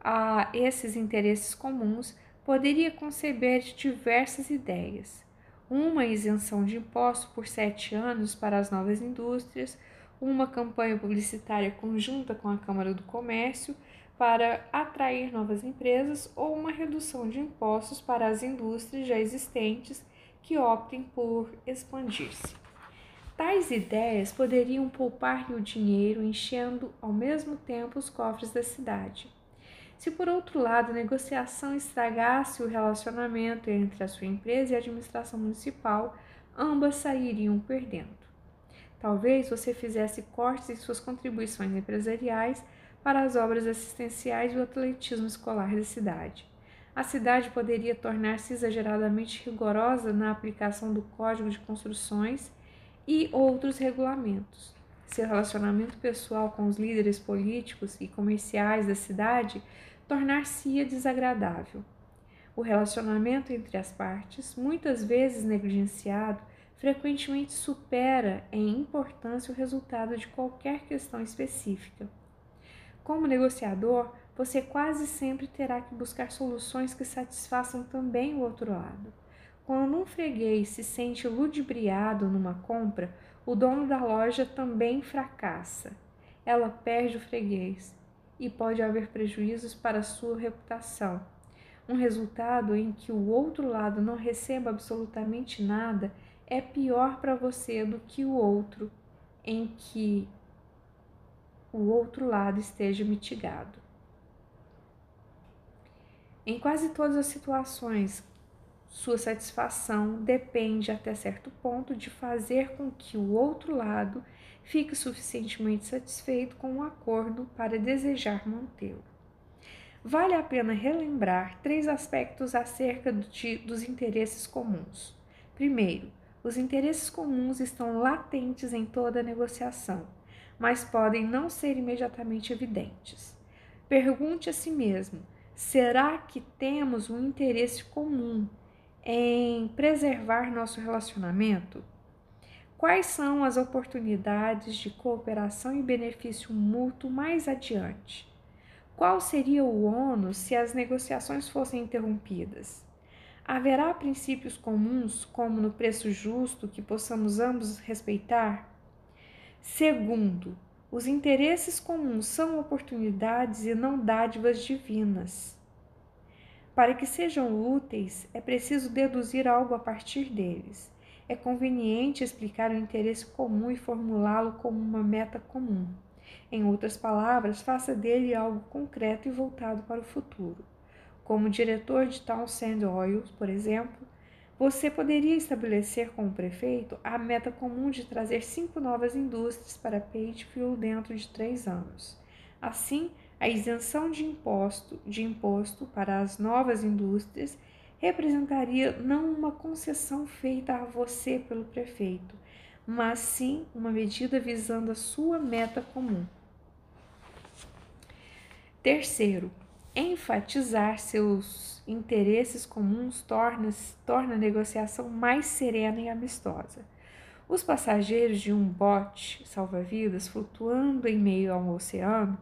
a esses interesses comuns, poderia conceber diversas ideias. uma isenção de imposto por sete anos para as novas indústrias, uma campanha publicitária conjunta com a Câmara do Comércio para atrair novas empresas ou uma redução de impostos para as indústrias já existentes que optem por expandir-se. Tais ideias poderiam poupar-lhe o dinheiro, enchendo ao mesmo tempo os cofres da cidade. Se, por outro lado, a negociação estragasse o relacionamento entre a sua empresa e a administração municipal, ambas sairiam perdendo. Talvez você fizesse cortes em suas contribuições empresariais para as obras assistenciais e o atletismo escolar da cidade. A cidade poderia tornar-se exageradamente rigorosa na aplicação do Código de Construções e outros regulamentos. Seu relacionamento pessoal com os líderes políticos e comerciais da cidade tornar-se-ia desagradável. O relacionamento entre as partes, muitas vezes negligenciado, frequentemente supera em importância o resultado de qualquer questão específica. Como negociador, você quase sempre terá que buscar soluções que satisfaçam também o outro lado. Quando um freguês se sente ludibriado numa compra, o dono da loja também fracassa. Ela perde o freguês e pode haver prejuízos para sua reputação. Um resultado em que o outro lado não receba absolutamente nada é pior para você do que o outro em que o outro lado esteja mitigado. Em quase todas as situações, sua satisfação depende até certo ponto de fazer com que o outro lado fique suficientemente satisfeito com o acordo para desejar mantê-lo. Vale a pena relembrar três aspectos acerca de, dos interesses comuns. Primeiro, os interesses comuns estão latentes em toda negociação, mas podem não ser imediatamente evidentes. Pergunte a si mesmo: será que temos um interesse comum em preservar nosso relacionamento? Quais são as oportunidades de cooperação e benefício mútuo mais adiante? Qual seria o ônus se as negociações fossem interrompidas? Haverá princípios comuns, como no preço justo, que possamos ambos respeitar? Segundo, os interesses comuns são oportunidades e não dádivas divinas. Para que sejam úteis, é preciso deduzir algo a partir deles. É conveniente explicar o interesse comum e formulá-lo como uma meta comum. Em outras palavras, faça dele algo concreto e voltado para o futuro. Como diretor de Townsend Oil, por exemplo, você poderia estabelecer com o prefeito a meta comum de trazer cinco novas indústrias para Pagefield dentro de três anos. Assim, a isenção de imposto, de imposto para as novas indústrias representaria não uma concessão feita a você pelo prefeito, mas sim uma medida visando a sua meta comum. Terceiro, enfatizar seus interesses comuns torna, torna a negociação mais serena e amistosa. Os passageiros de um bote salva-vidas flutuando em meio ao oceano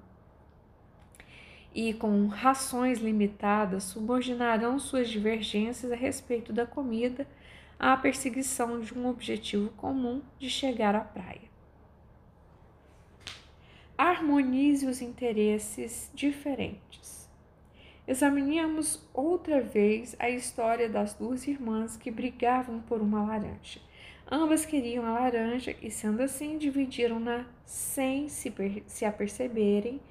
e com rações limitadas subordinarão suas divergências a respeito da comida à perseguição de um objetivo comum de chegar à praia. Harmonize os interesses diferentes. Examinemos outra vez a história das duas irmãs que brigavam por uma laranja. Ambas queriam a laranja e, sendo assim, dividiram-na sem se, se aperceberem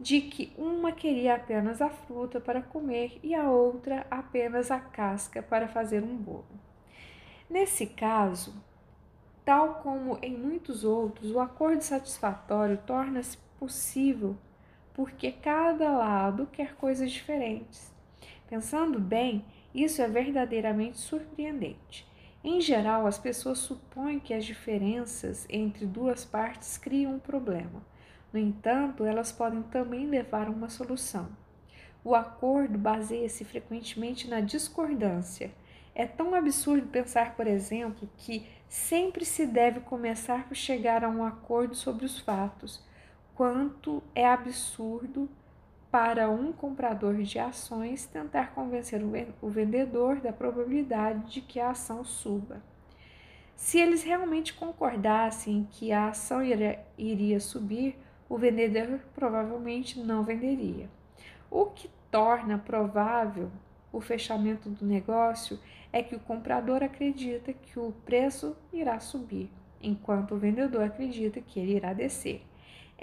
de que uma queria apenas a fruta para comer e a outra apenas a casca para fazer um bolo. Nesse caso, tal como em muitos outros, o acordo satisfatório torna-se possível porque cada lado quer coisas diferentes. Pensando bem, isso é verdadeiramente surpreendente. Em geral, as pessoas supõem que as diferenças entre duas partes criam um problema no entanto, elas podem também levar a uma solução. O acordo baseia-se frequentemente na discordância. É tão absurdo pensar, por exemplo, que sempre se deve começar por chegar a um acordo sobre os fatos, quanto é absurdo para um comprador de ações tentar convencer o vendedor da probabilidade de que a ação suba. Se eles realmente concordassem que a ação iria subir, o vendedor provavelmente não venderia. O que torna provável o fechamento do negócio é que o comprador acredita que o preço irá subir, enquanto o vendedor acredita que ele irá descer.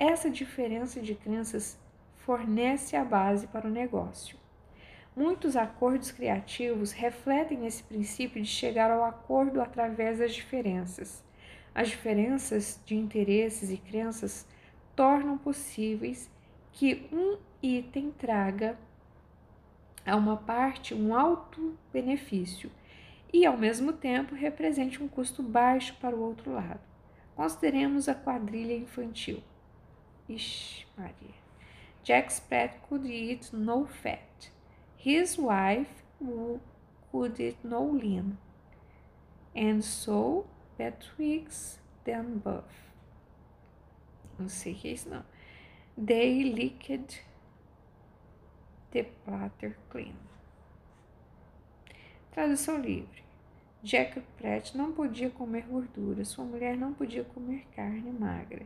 Essa diferença de crenças fornece a base para o negócio. Muitos acordos criativos refletem esse princípio de chegar ao acordo através das diferenças. As diferenças de interesses e crenças tornam possíveis que um item traga a uma parte um alto benefício e, ao mesmo tempo, represente um custo baixo para o outro lado. Consideremos a quadrilha infantil. Ixi, Maria. Jack Sprat could eat no fat. His wife could eat no lean. And so Betwixt them both. Não sei o que é isso, não. They licked the platter clean. Tradução livre. Jack Pratt não podia comer gordura, sua mulher não podia comer carne magra.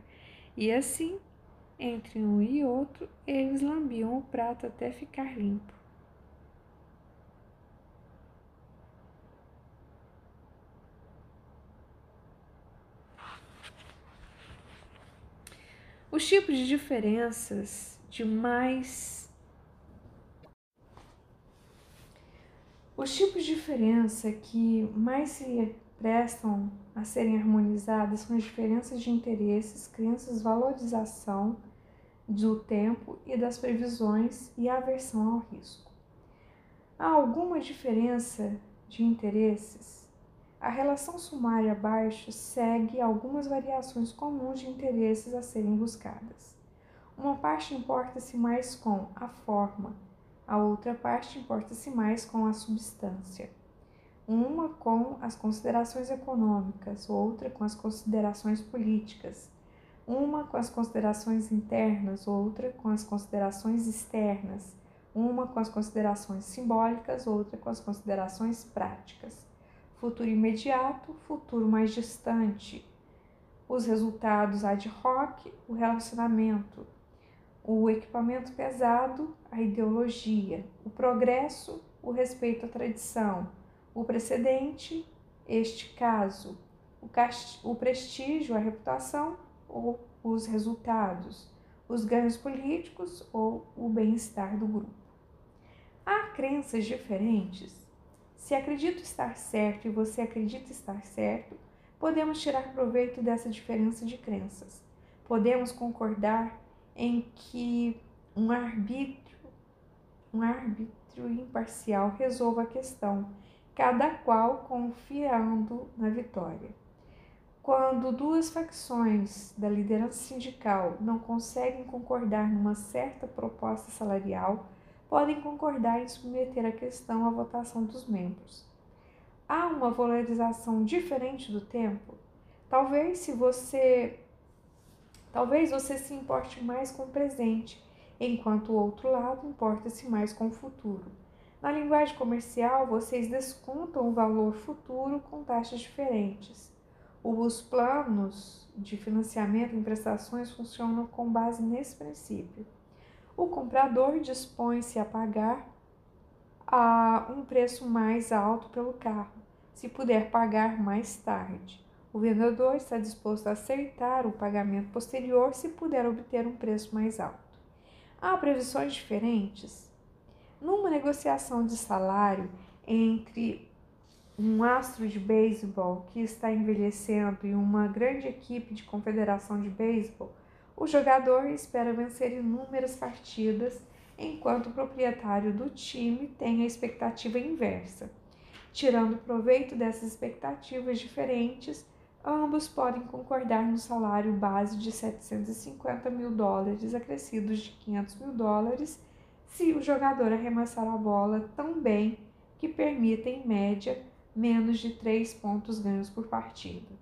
E assim entre um e outro, eles lambiam o prato até ficar limpo. Os tipos de diferenças de mais. Os tipos de diferença que mais se prestam a serem harmonizadas são as diferenças de interesses, crenças, valorização do tempo e das previsões e aversão ao risco. Há alguma diferença de interesses? A relação sumária abaixo segue algumas variações comuns de interesses a serem buscadas. Uma parte importa-se mais com a forma, a outra parte importa-se mais com a substância. Uma com as considerações econômicas, outra com as considerações políticas uma com as considerações internas, outra com as considerações externas, uma com as considerações simbólicas, outra com as considerações práticas. Futuro imediato, futuro mais distante, os resultados ad hoc, o relacionamento, o equipamento pesado, a ideologia, o progresso, o respeito à tradição, o precedente, este caso, o, o prestígio, a reputação, ou os resultados, os ganhos políticos ou o bem-estar do grupo. Há crenças diferentes. Se acredito estar certo e você acredita estar certo, podemos tirar proveito dessa diferença de crenças. Podemos concordar em que um arbítrio, um árbitro imparcial resolva a questão, cada qual confiando na vitória. Quando duas facções da liderança sindical não conseguem concordar numa certa proposta salarial, podem concordar em submeter a questão à votação dos membros. Há uma valorização diferente do tempo? Talvez se você talvez você se importe mais com o presente, enquanto o outro lado importa-se mais com o futuro. Na linguagem comercial, vocês descontam o valor futuro com taxas diferentes. Os planos de financiamento em prestações funcionam com base nesse princípio. O comprador dispõe-se a pagar a um preço mais alto pelo carro, se puder pagar mais tarde. O vendedor está disposto a aceitar o pagamento posterior se puder obter um preço mais alto. Há previsões diferentes? Numa negociação de salário entre um astro de beisebol que está envelhecendo e uma grande equipe de confederação de beisebol, o jogador espera vencer inúmeras partidas, enquanto o proprietário do time tem a expectativa inversa. Tirando proveito dessas expectativas diferentes, ambos podem concordar no salário base de 750 mil dólares, acrescidos de 500 mil dólares, se o jogador arremessar a bola tão bem que permita, em média, menos de 3 pontos ganhos por partida.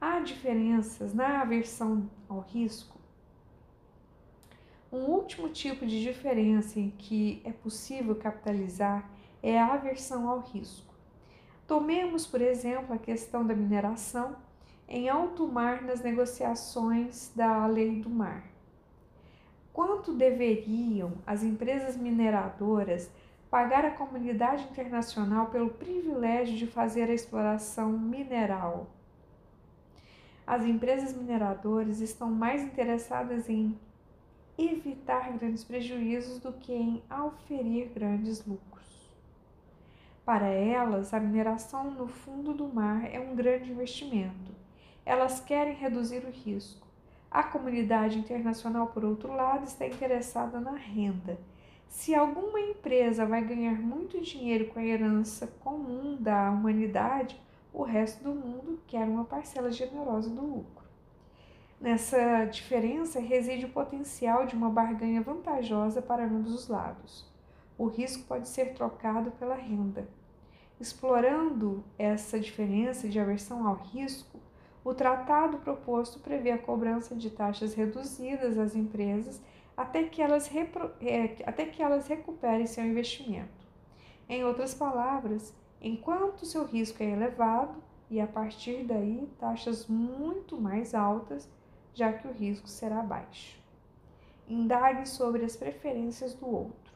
Há diferenças na aversão ao risco? Um último tipo de diferença em que é possível capitalizar é a aversão ao risco. Tomemos, por exemplo, a questão da mineração em alto mar nas negociações da Lei do Mar. Quanto deveriam as empresas mineradoras pagar à comunidade internacional pelo privilégio de fazer a exploração mineral? As empresas mineradoras estão mais interessadas em evitar grandes prejuízos do que em auferir grandes lucros. Para elas, a mineração no fundo do mar é um grande investimento. Elas querem reduzir o risco. A comunidade internacional, por outro lado, está interessada na renda. Se alguma empresa vai ganhar muito dinheiro com a herança comum da humanidade, o resto do mundo quer uma parcela generosa do lucro. Nessa diferença reside o potencial de uma barganha vantajosa para ambos os lados. O risco pode ser trocado pela renda. Explorando essa diferença de aversão ao risco, o tratado proposto prevê a cobrança de taxas reduzidas às empresas até que elas, é, até que elas recuperem seu investimento. Em outras palavras, enquanto seu risco é elevado, e a partir daí taxas muito mais altas já que o risco será baixo. Indague sobre as preferências do outro.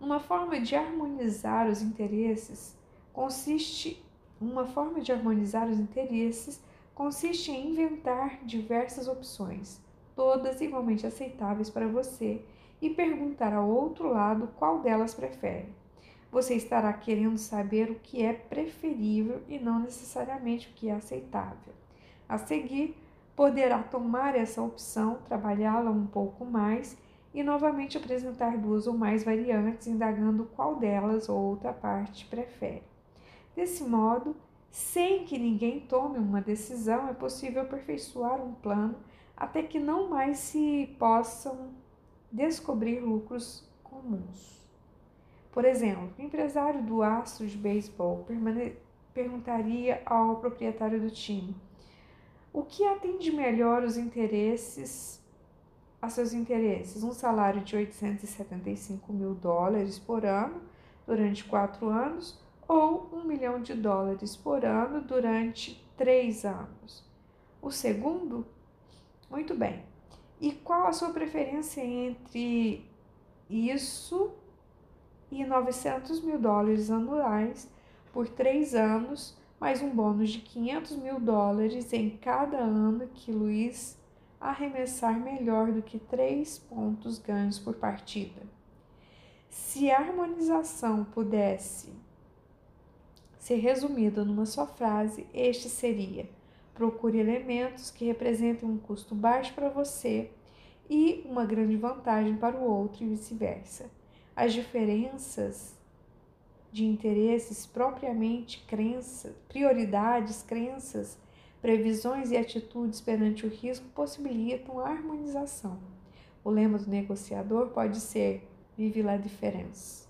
Uma forma de harmonizar os interesses consiste uma forma de harmonizar os interesses consiste em inventar diversas opções, todas igualmente aceitáveis para você, e perguntar ao outro lado qual delas prefere. Você estará querendo saber o que é preferível e não necessariamente o que é aceitável. A seguir, poderá tomar essa opção, trabalhá-la um pouco mais e novamente apresentar duas ou mais variantes, indagando qual delas ou outra parte prefere. Desse modo, sem que ninguém tome uma decisão, é possível aperfeiçoar um plano até que não mais se possam descobrir lucros comuns. Por exemplo, o empresário do de beisebol perguntaria ao proprietário do time: o que atende melhor os interesses, a seus interesses? Um salário de 875 mil dólares por ano durante quatro anos ou um milhão de dólares por ano durante três anos? O segundo? Muito bem. E qual a sua preferência entre isso e 900 mil dólares anuais por três anos mais um bônus de 500 mil dólares em cada ano que Luiz arremessar melhor do que três pontos ganhos por partida. Se a harmonização pudesse ser resumida numa só frase, este seria: procure elementos que representem um custo baixo para você e uma grande vantagem para o outro e vice-versa. As diferenças de interesses propriamente crenças, prioridades, crenças, previsões e atitudes perante o risco possibilitam a harmonização. O lema do negociador pode ser: vive la diferença.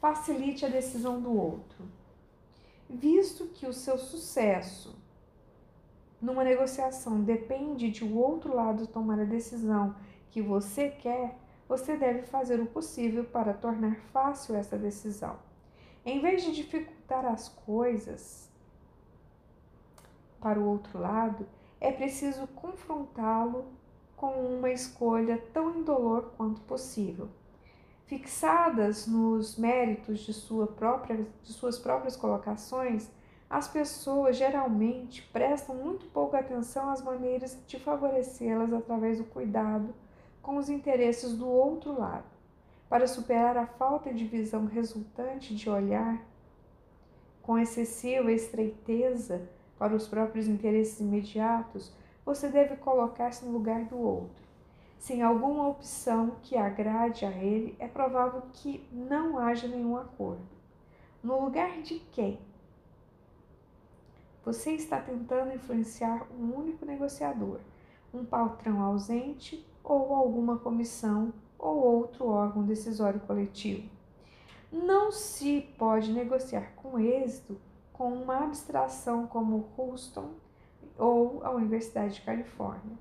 Facilite a decisão do outro. Visto que o seu sucesso numa negociação depende de o outro lado tomar a decisão que você quer, você deve fazer o possível para tornar fácil essa decisão. Em vez de dificultar as coisas para o outro lado, é preciso confrontá-lo com uma escolha tão indolor quanto possível. Fixadas nos méritos de, sua própria, de suas próprias colocações, as pessoas geralmente prestam muito pouca atenção às maneiras de favorecê-las através do cuidado com os interesses do outro lado. Para superar a falta de visão resultante de olhar com excessiva estreiteza para os próprios interesses imediatos, você deve colocar-se no lugar do outro. Sem alguma opção que agrade a ele, é provável que não haja nenhum acordo. No lugar de quem? Você está tentando influenciar um único negociador, um patrão ausente ou alguma comissão ou outro órgão decisório coletivo. Não se pode negociar com êxito com uma abstração como Houston ou a Universidade de Califórnia.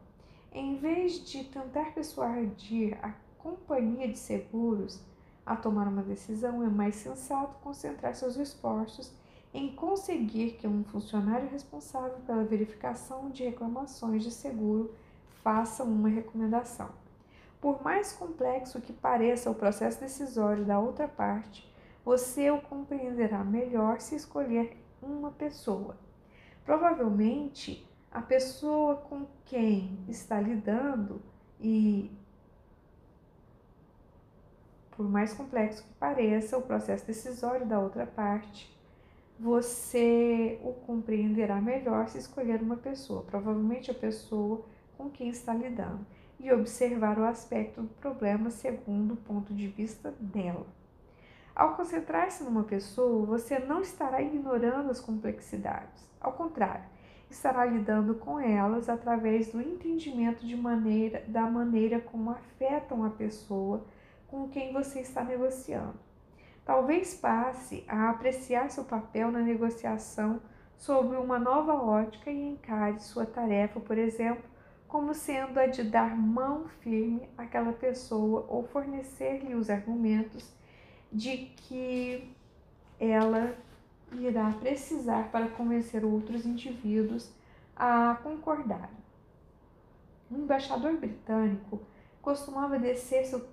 Em vez de tentar persuadir a companhia de seguros a tomar uma decisão, é mais sensato concentrar seus esforços em conseguir que um funcionário responsável pela verificação de reclamações de seguro faça uma recomendação. Por mais complexo que pareça o processo decisório da outra parte, você o compreenderá melhor se escolher uma pessoa. Provavelmente, a pessoa com quem está lidando e por mais complexo que pareça o processo decisório da outra parte, você o compreenderá melhor se escolher uma pessoa, provavelmente a pessoa com quem está lidando, e observar o aspecto do problema segundo o ponto de vista dela. Ao concentrar-se numa pessoa, você não estará ignorando as complexidades. Ao contrário, estará lidando com elas através do entendimento de maneira, da maneira como afetam a pessoa com quem você está negociando. Talvez passe a apreciar seu papel na negociação sob uma nova ótica e encare sua tarefa, por exemplo, como sendo a de dar mão firme àquela pessoa ou fornecer-lhe os argumentos de que ela irá precisar para convencer outros indivíduos a concordarem. O embaixador britânico costumava seu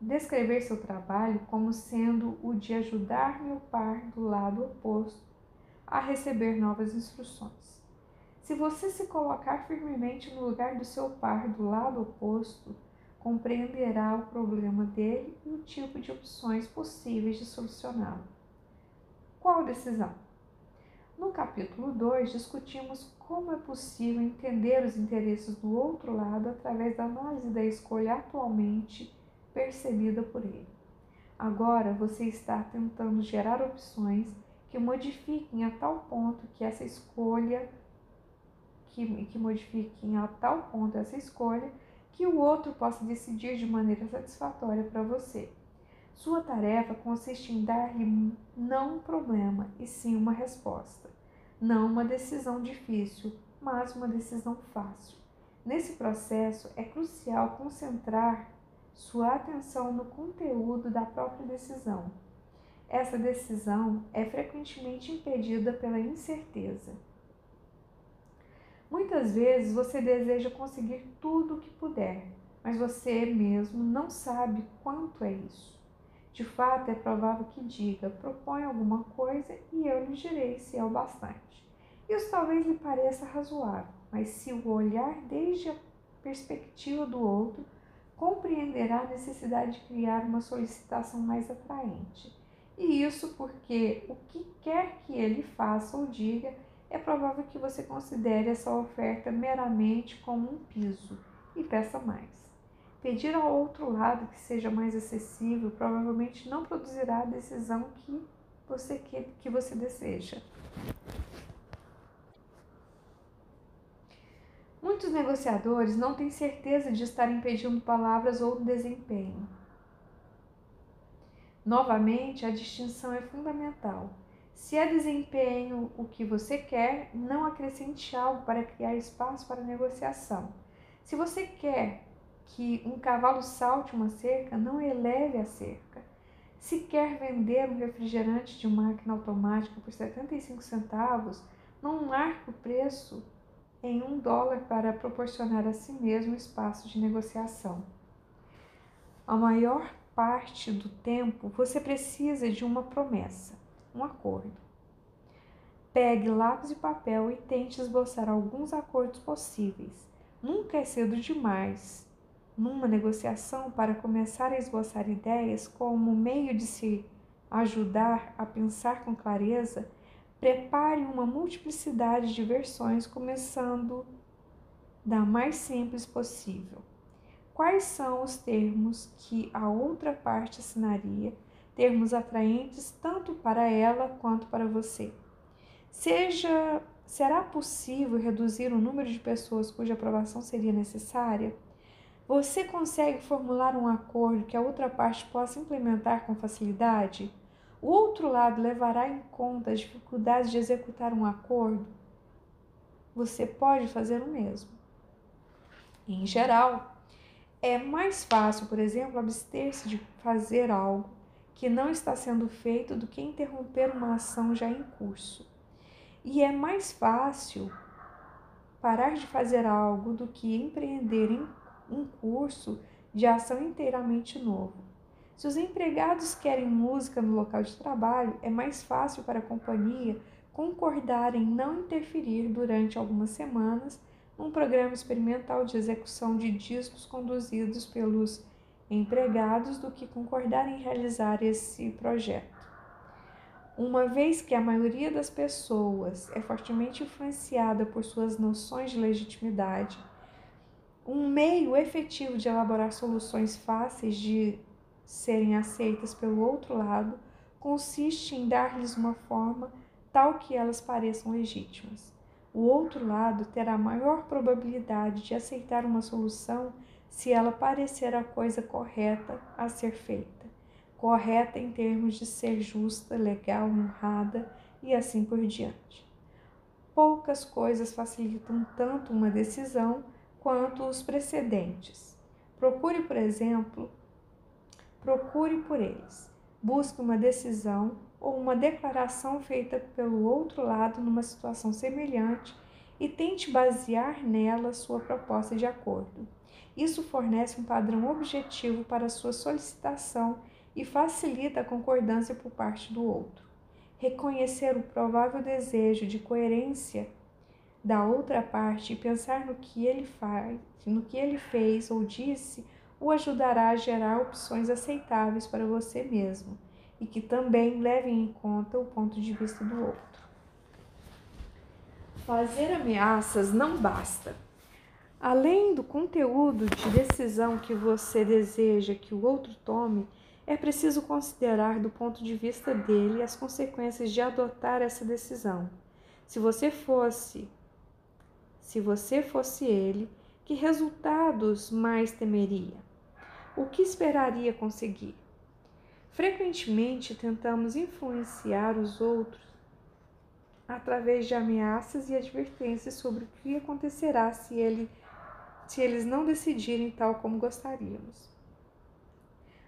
descrever seu trabalho como sendo o de ajudar meu par do lado oposto a receber novas instruções. Se você se colocar firmemente no lugar do seu par do lado oposto, compreenderá o problema dele e o tipo de opções possíveis de solucioná-lo. Qual decisão? No capítulo 2, discutimos como é possível entender os interesses do outro lado através da análise da escolha atualmente percebida por ele. Agora você está tentando gerar opções que modifiquem a tal ponto que essa escolha que, que modifiquem a tal ponto essa escolha que o outro possa decidir de maneira satisfatória para você. Sua tarefa consiste em dar-lhe não um problema, e sim uma resposta. Não uma decisão difícil, mas uma decisão fácil. Nesse processo, é crucial concentrar sua atenção no conteúdo da própria decisão. Essa decisão é frequentemente impedida pela incerteza. Muitas vezes você deseja conseguir tudo o que puder, mas você mesmo não sabe quanto é isso. De fato, é provável que diga: propõe alguma coisa e eu lhe direi se é o bastante. Isso talvez lhe pareça razoável, mas se o olhar desde a perspectiva do outro, compreenderá a necessidade de criar uma solicitação mais atraente. E isso porque o que quer que ele faça ou diga, é provável que você considere essa oferta meramente como um piso e peça mais. Pedir ao outro lado que seja mais acessível provavelmente não produzirá a decisão que você, que, que você deseja. Muitos negociadores não têm certeza de estarem pedindo palavras ou desempenho. Novamente, a distinção é fundamental. Se é desempenho o que você quer, não acrescente algo para criar espaço para negociação. Se você quer que um cavalo salte uma cerca, não eleve a cerca. Se quer vender um refrigerante de máquina automática por 75 centavos, não marque o preço em um dólar para proporcionar a si mesmo espaço de negociação. A maior parte do tempo você precisa de uma promessa, um acordo. Pegue lápis e papel e tente esboçar alguns acordos possíveis. Nunca é cedo demais numa negociação para começar a esboçar ideias como meio de se ajudar a pensar com clareza Prepare uma multiplicidade de versões, começando da mais simples possível. Quais são os termos que a outra parte assinaria, termos atraentes tanto para ela quanto para você? Seja, será possível reduzir o número de pessoas cuja aprovação seria necessária? Você consegue formular um acordo que a outra parte possa implementar com facilidade? O outro lado levará em conta as dificuldades de executar um acordo? Você pode fazer o mesmo. Em geral, é mais fácil, por exemplo, abster-se de fazer algo que não está sendo feito do que interromper uma ação já em curso. E é mais fácil parar de fazer algo do que empreender um curso de ação inteiramente novo. Se os empregados querem música no local de trabalho, é mais fácil para a companhia concordar em não interferir durante algumas semanas num programa experimental de execução de discos conduzidos pelos empregados do que concordar em realizar esse projeto. Uma vez que a maioria das pessoas é fortemente influenciada por suas noções de legitimidade, um meio efetivo de elaborar soluções fáceis de serem aceitas pelo outro lado consiste em dar-lhes uma forma tal que elas pareçam legítimas. O outro lado terá maior probabilidade de aceitar uma solução se ela parecer a coisa correta a ser feita, correta em termos de ser justa, legal, honrada e assim por diante. Poucas coisas facilitam tanto uma decisão quanto os precedentes. Procure, por exemplo, procure por eles. Busque uma decisão ou uma declaração feita pelo outro lado numa situação semelhante e tente basear nela sua proposta de acordo. Isso fornece um padrão objetivo para sua solicitação e facilita a concordância por parte do outro. Reconhecer o provável desejo de coerência da outra parte pensar no que ele faz, no que ele fez ou disse, o ajudará a gerar opções aceitáveis para você mesmo e que também levem em conta o ponto de vista do outro. Fazer ameaças não basta. Além do conteúdo de decisão que você deseja que o outro tome, é preciso considerar do ponto de vista dele as consequências de adotar essa decisão. Se você fosse se você fosse ele, que resultados mais temeria? O que esperaria conseguir? Frequentemente tentamos influenciar os outros através de ameaças e advertências sobre o que acontecerá se, ele, se eles não decidirem tal como gostaríamos.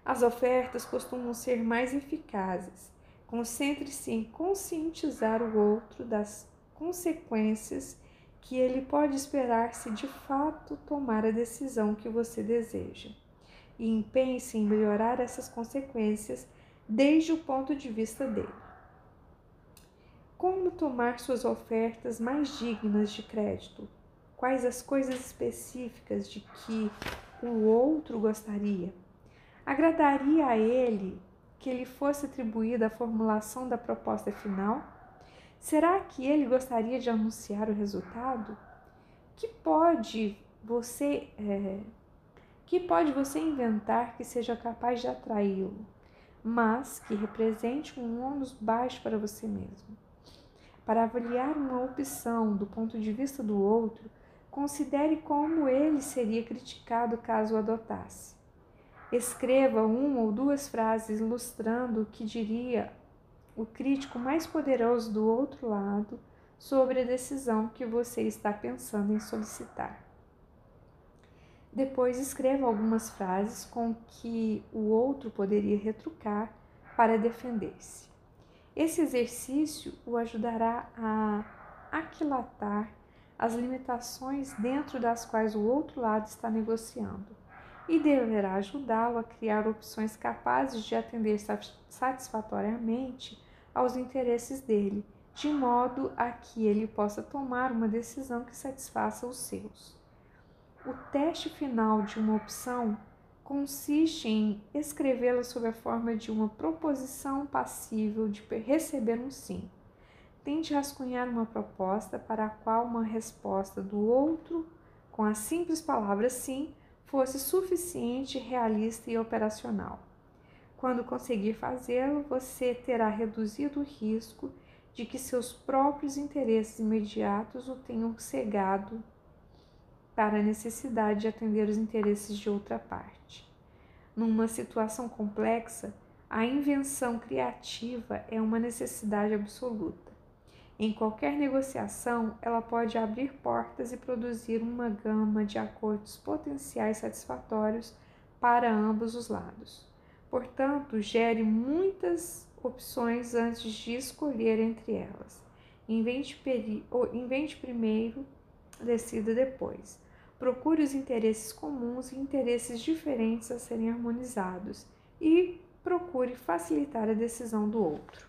As ofertas costumam ser mais eficazes. Concentre-se em conscientizar o outro das consequências que ele pode esperar se de fato tomar a decisão que você deseja. E empenhe-se em melhorar essas consequências desde o ponto de vista dele. Como tomar suas ofertas mais dignas de crédito? Quais as coisas específicas de que o outro gostaria? Agradaria a ele que lhe fosse atribuída a formulação da proposta final? Será que ele gostaria de anunciar o resultado? Que pode você é, que pode você inventar que seja capaz de atraí-lo, mas que represente um ônus baixo para você mesmo? Para avaliar uma opção do ponto de vista do outro, considere como ele seria criticado caso o adotasse. Escreva uma ou duas frases ilustrando o que diria o crítico mais poderoso do outro lado sobre a decisão que você está pensando em solicitar. Depois escreva algumas frases com que o outro poderia retrucar para defender-se. Esse exercício o ajudará a aquilatar as limitações dentro das quais o outro lado está negociando e deverá ajudá-lo a criar opções capazes de atender satisfatoriamente aos interesses dele, de modo a que ele possa tomar uma decisão que satisfaça os seus. O teste final de uma opção consiste em escrevê-la sob a forma de uma proposição passível de receber um sim. Tente rascunhar uma proposta para a qual uma resposta do outro, com as simples palavras sim, fosse suficiente, realista e operacional. Quando conseguir fazê-lo, você terá reduzido o risco de que seus próprios interesses imediatos o tenham cegado para a necessidade de atender os interesses de outra parte. Numa situação complexa, a invenção criativa é uma necessidade absoluta. Em qualquer negociação, ela pode abrir portas e produzir uma gama de acordos potenciais satisfatórios para ambos os lados. Portanto, gere muitas opções antes de escolher entre elas. Invente, invente primeiro, decida depois. Procure os interesses comuns e interesses diferentes a serem harmonizados e procure facilitar a decisão do outro.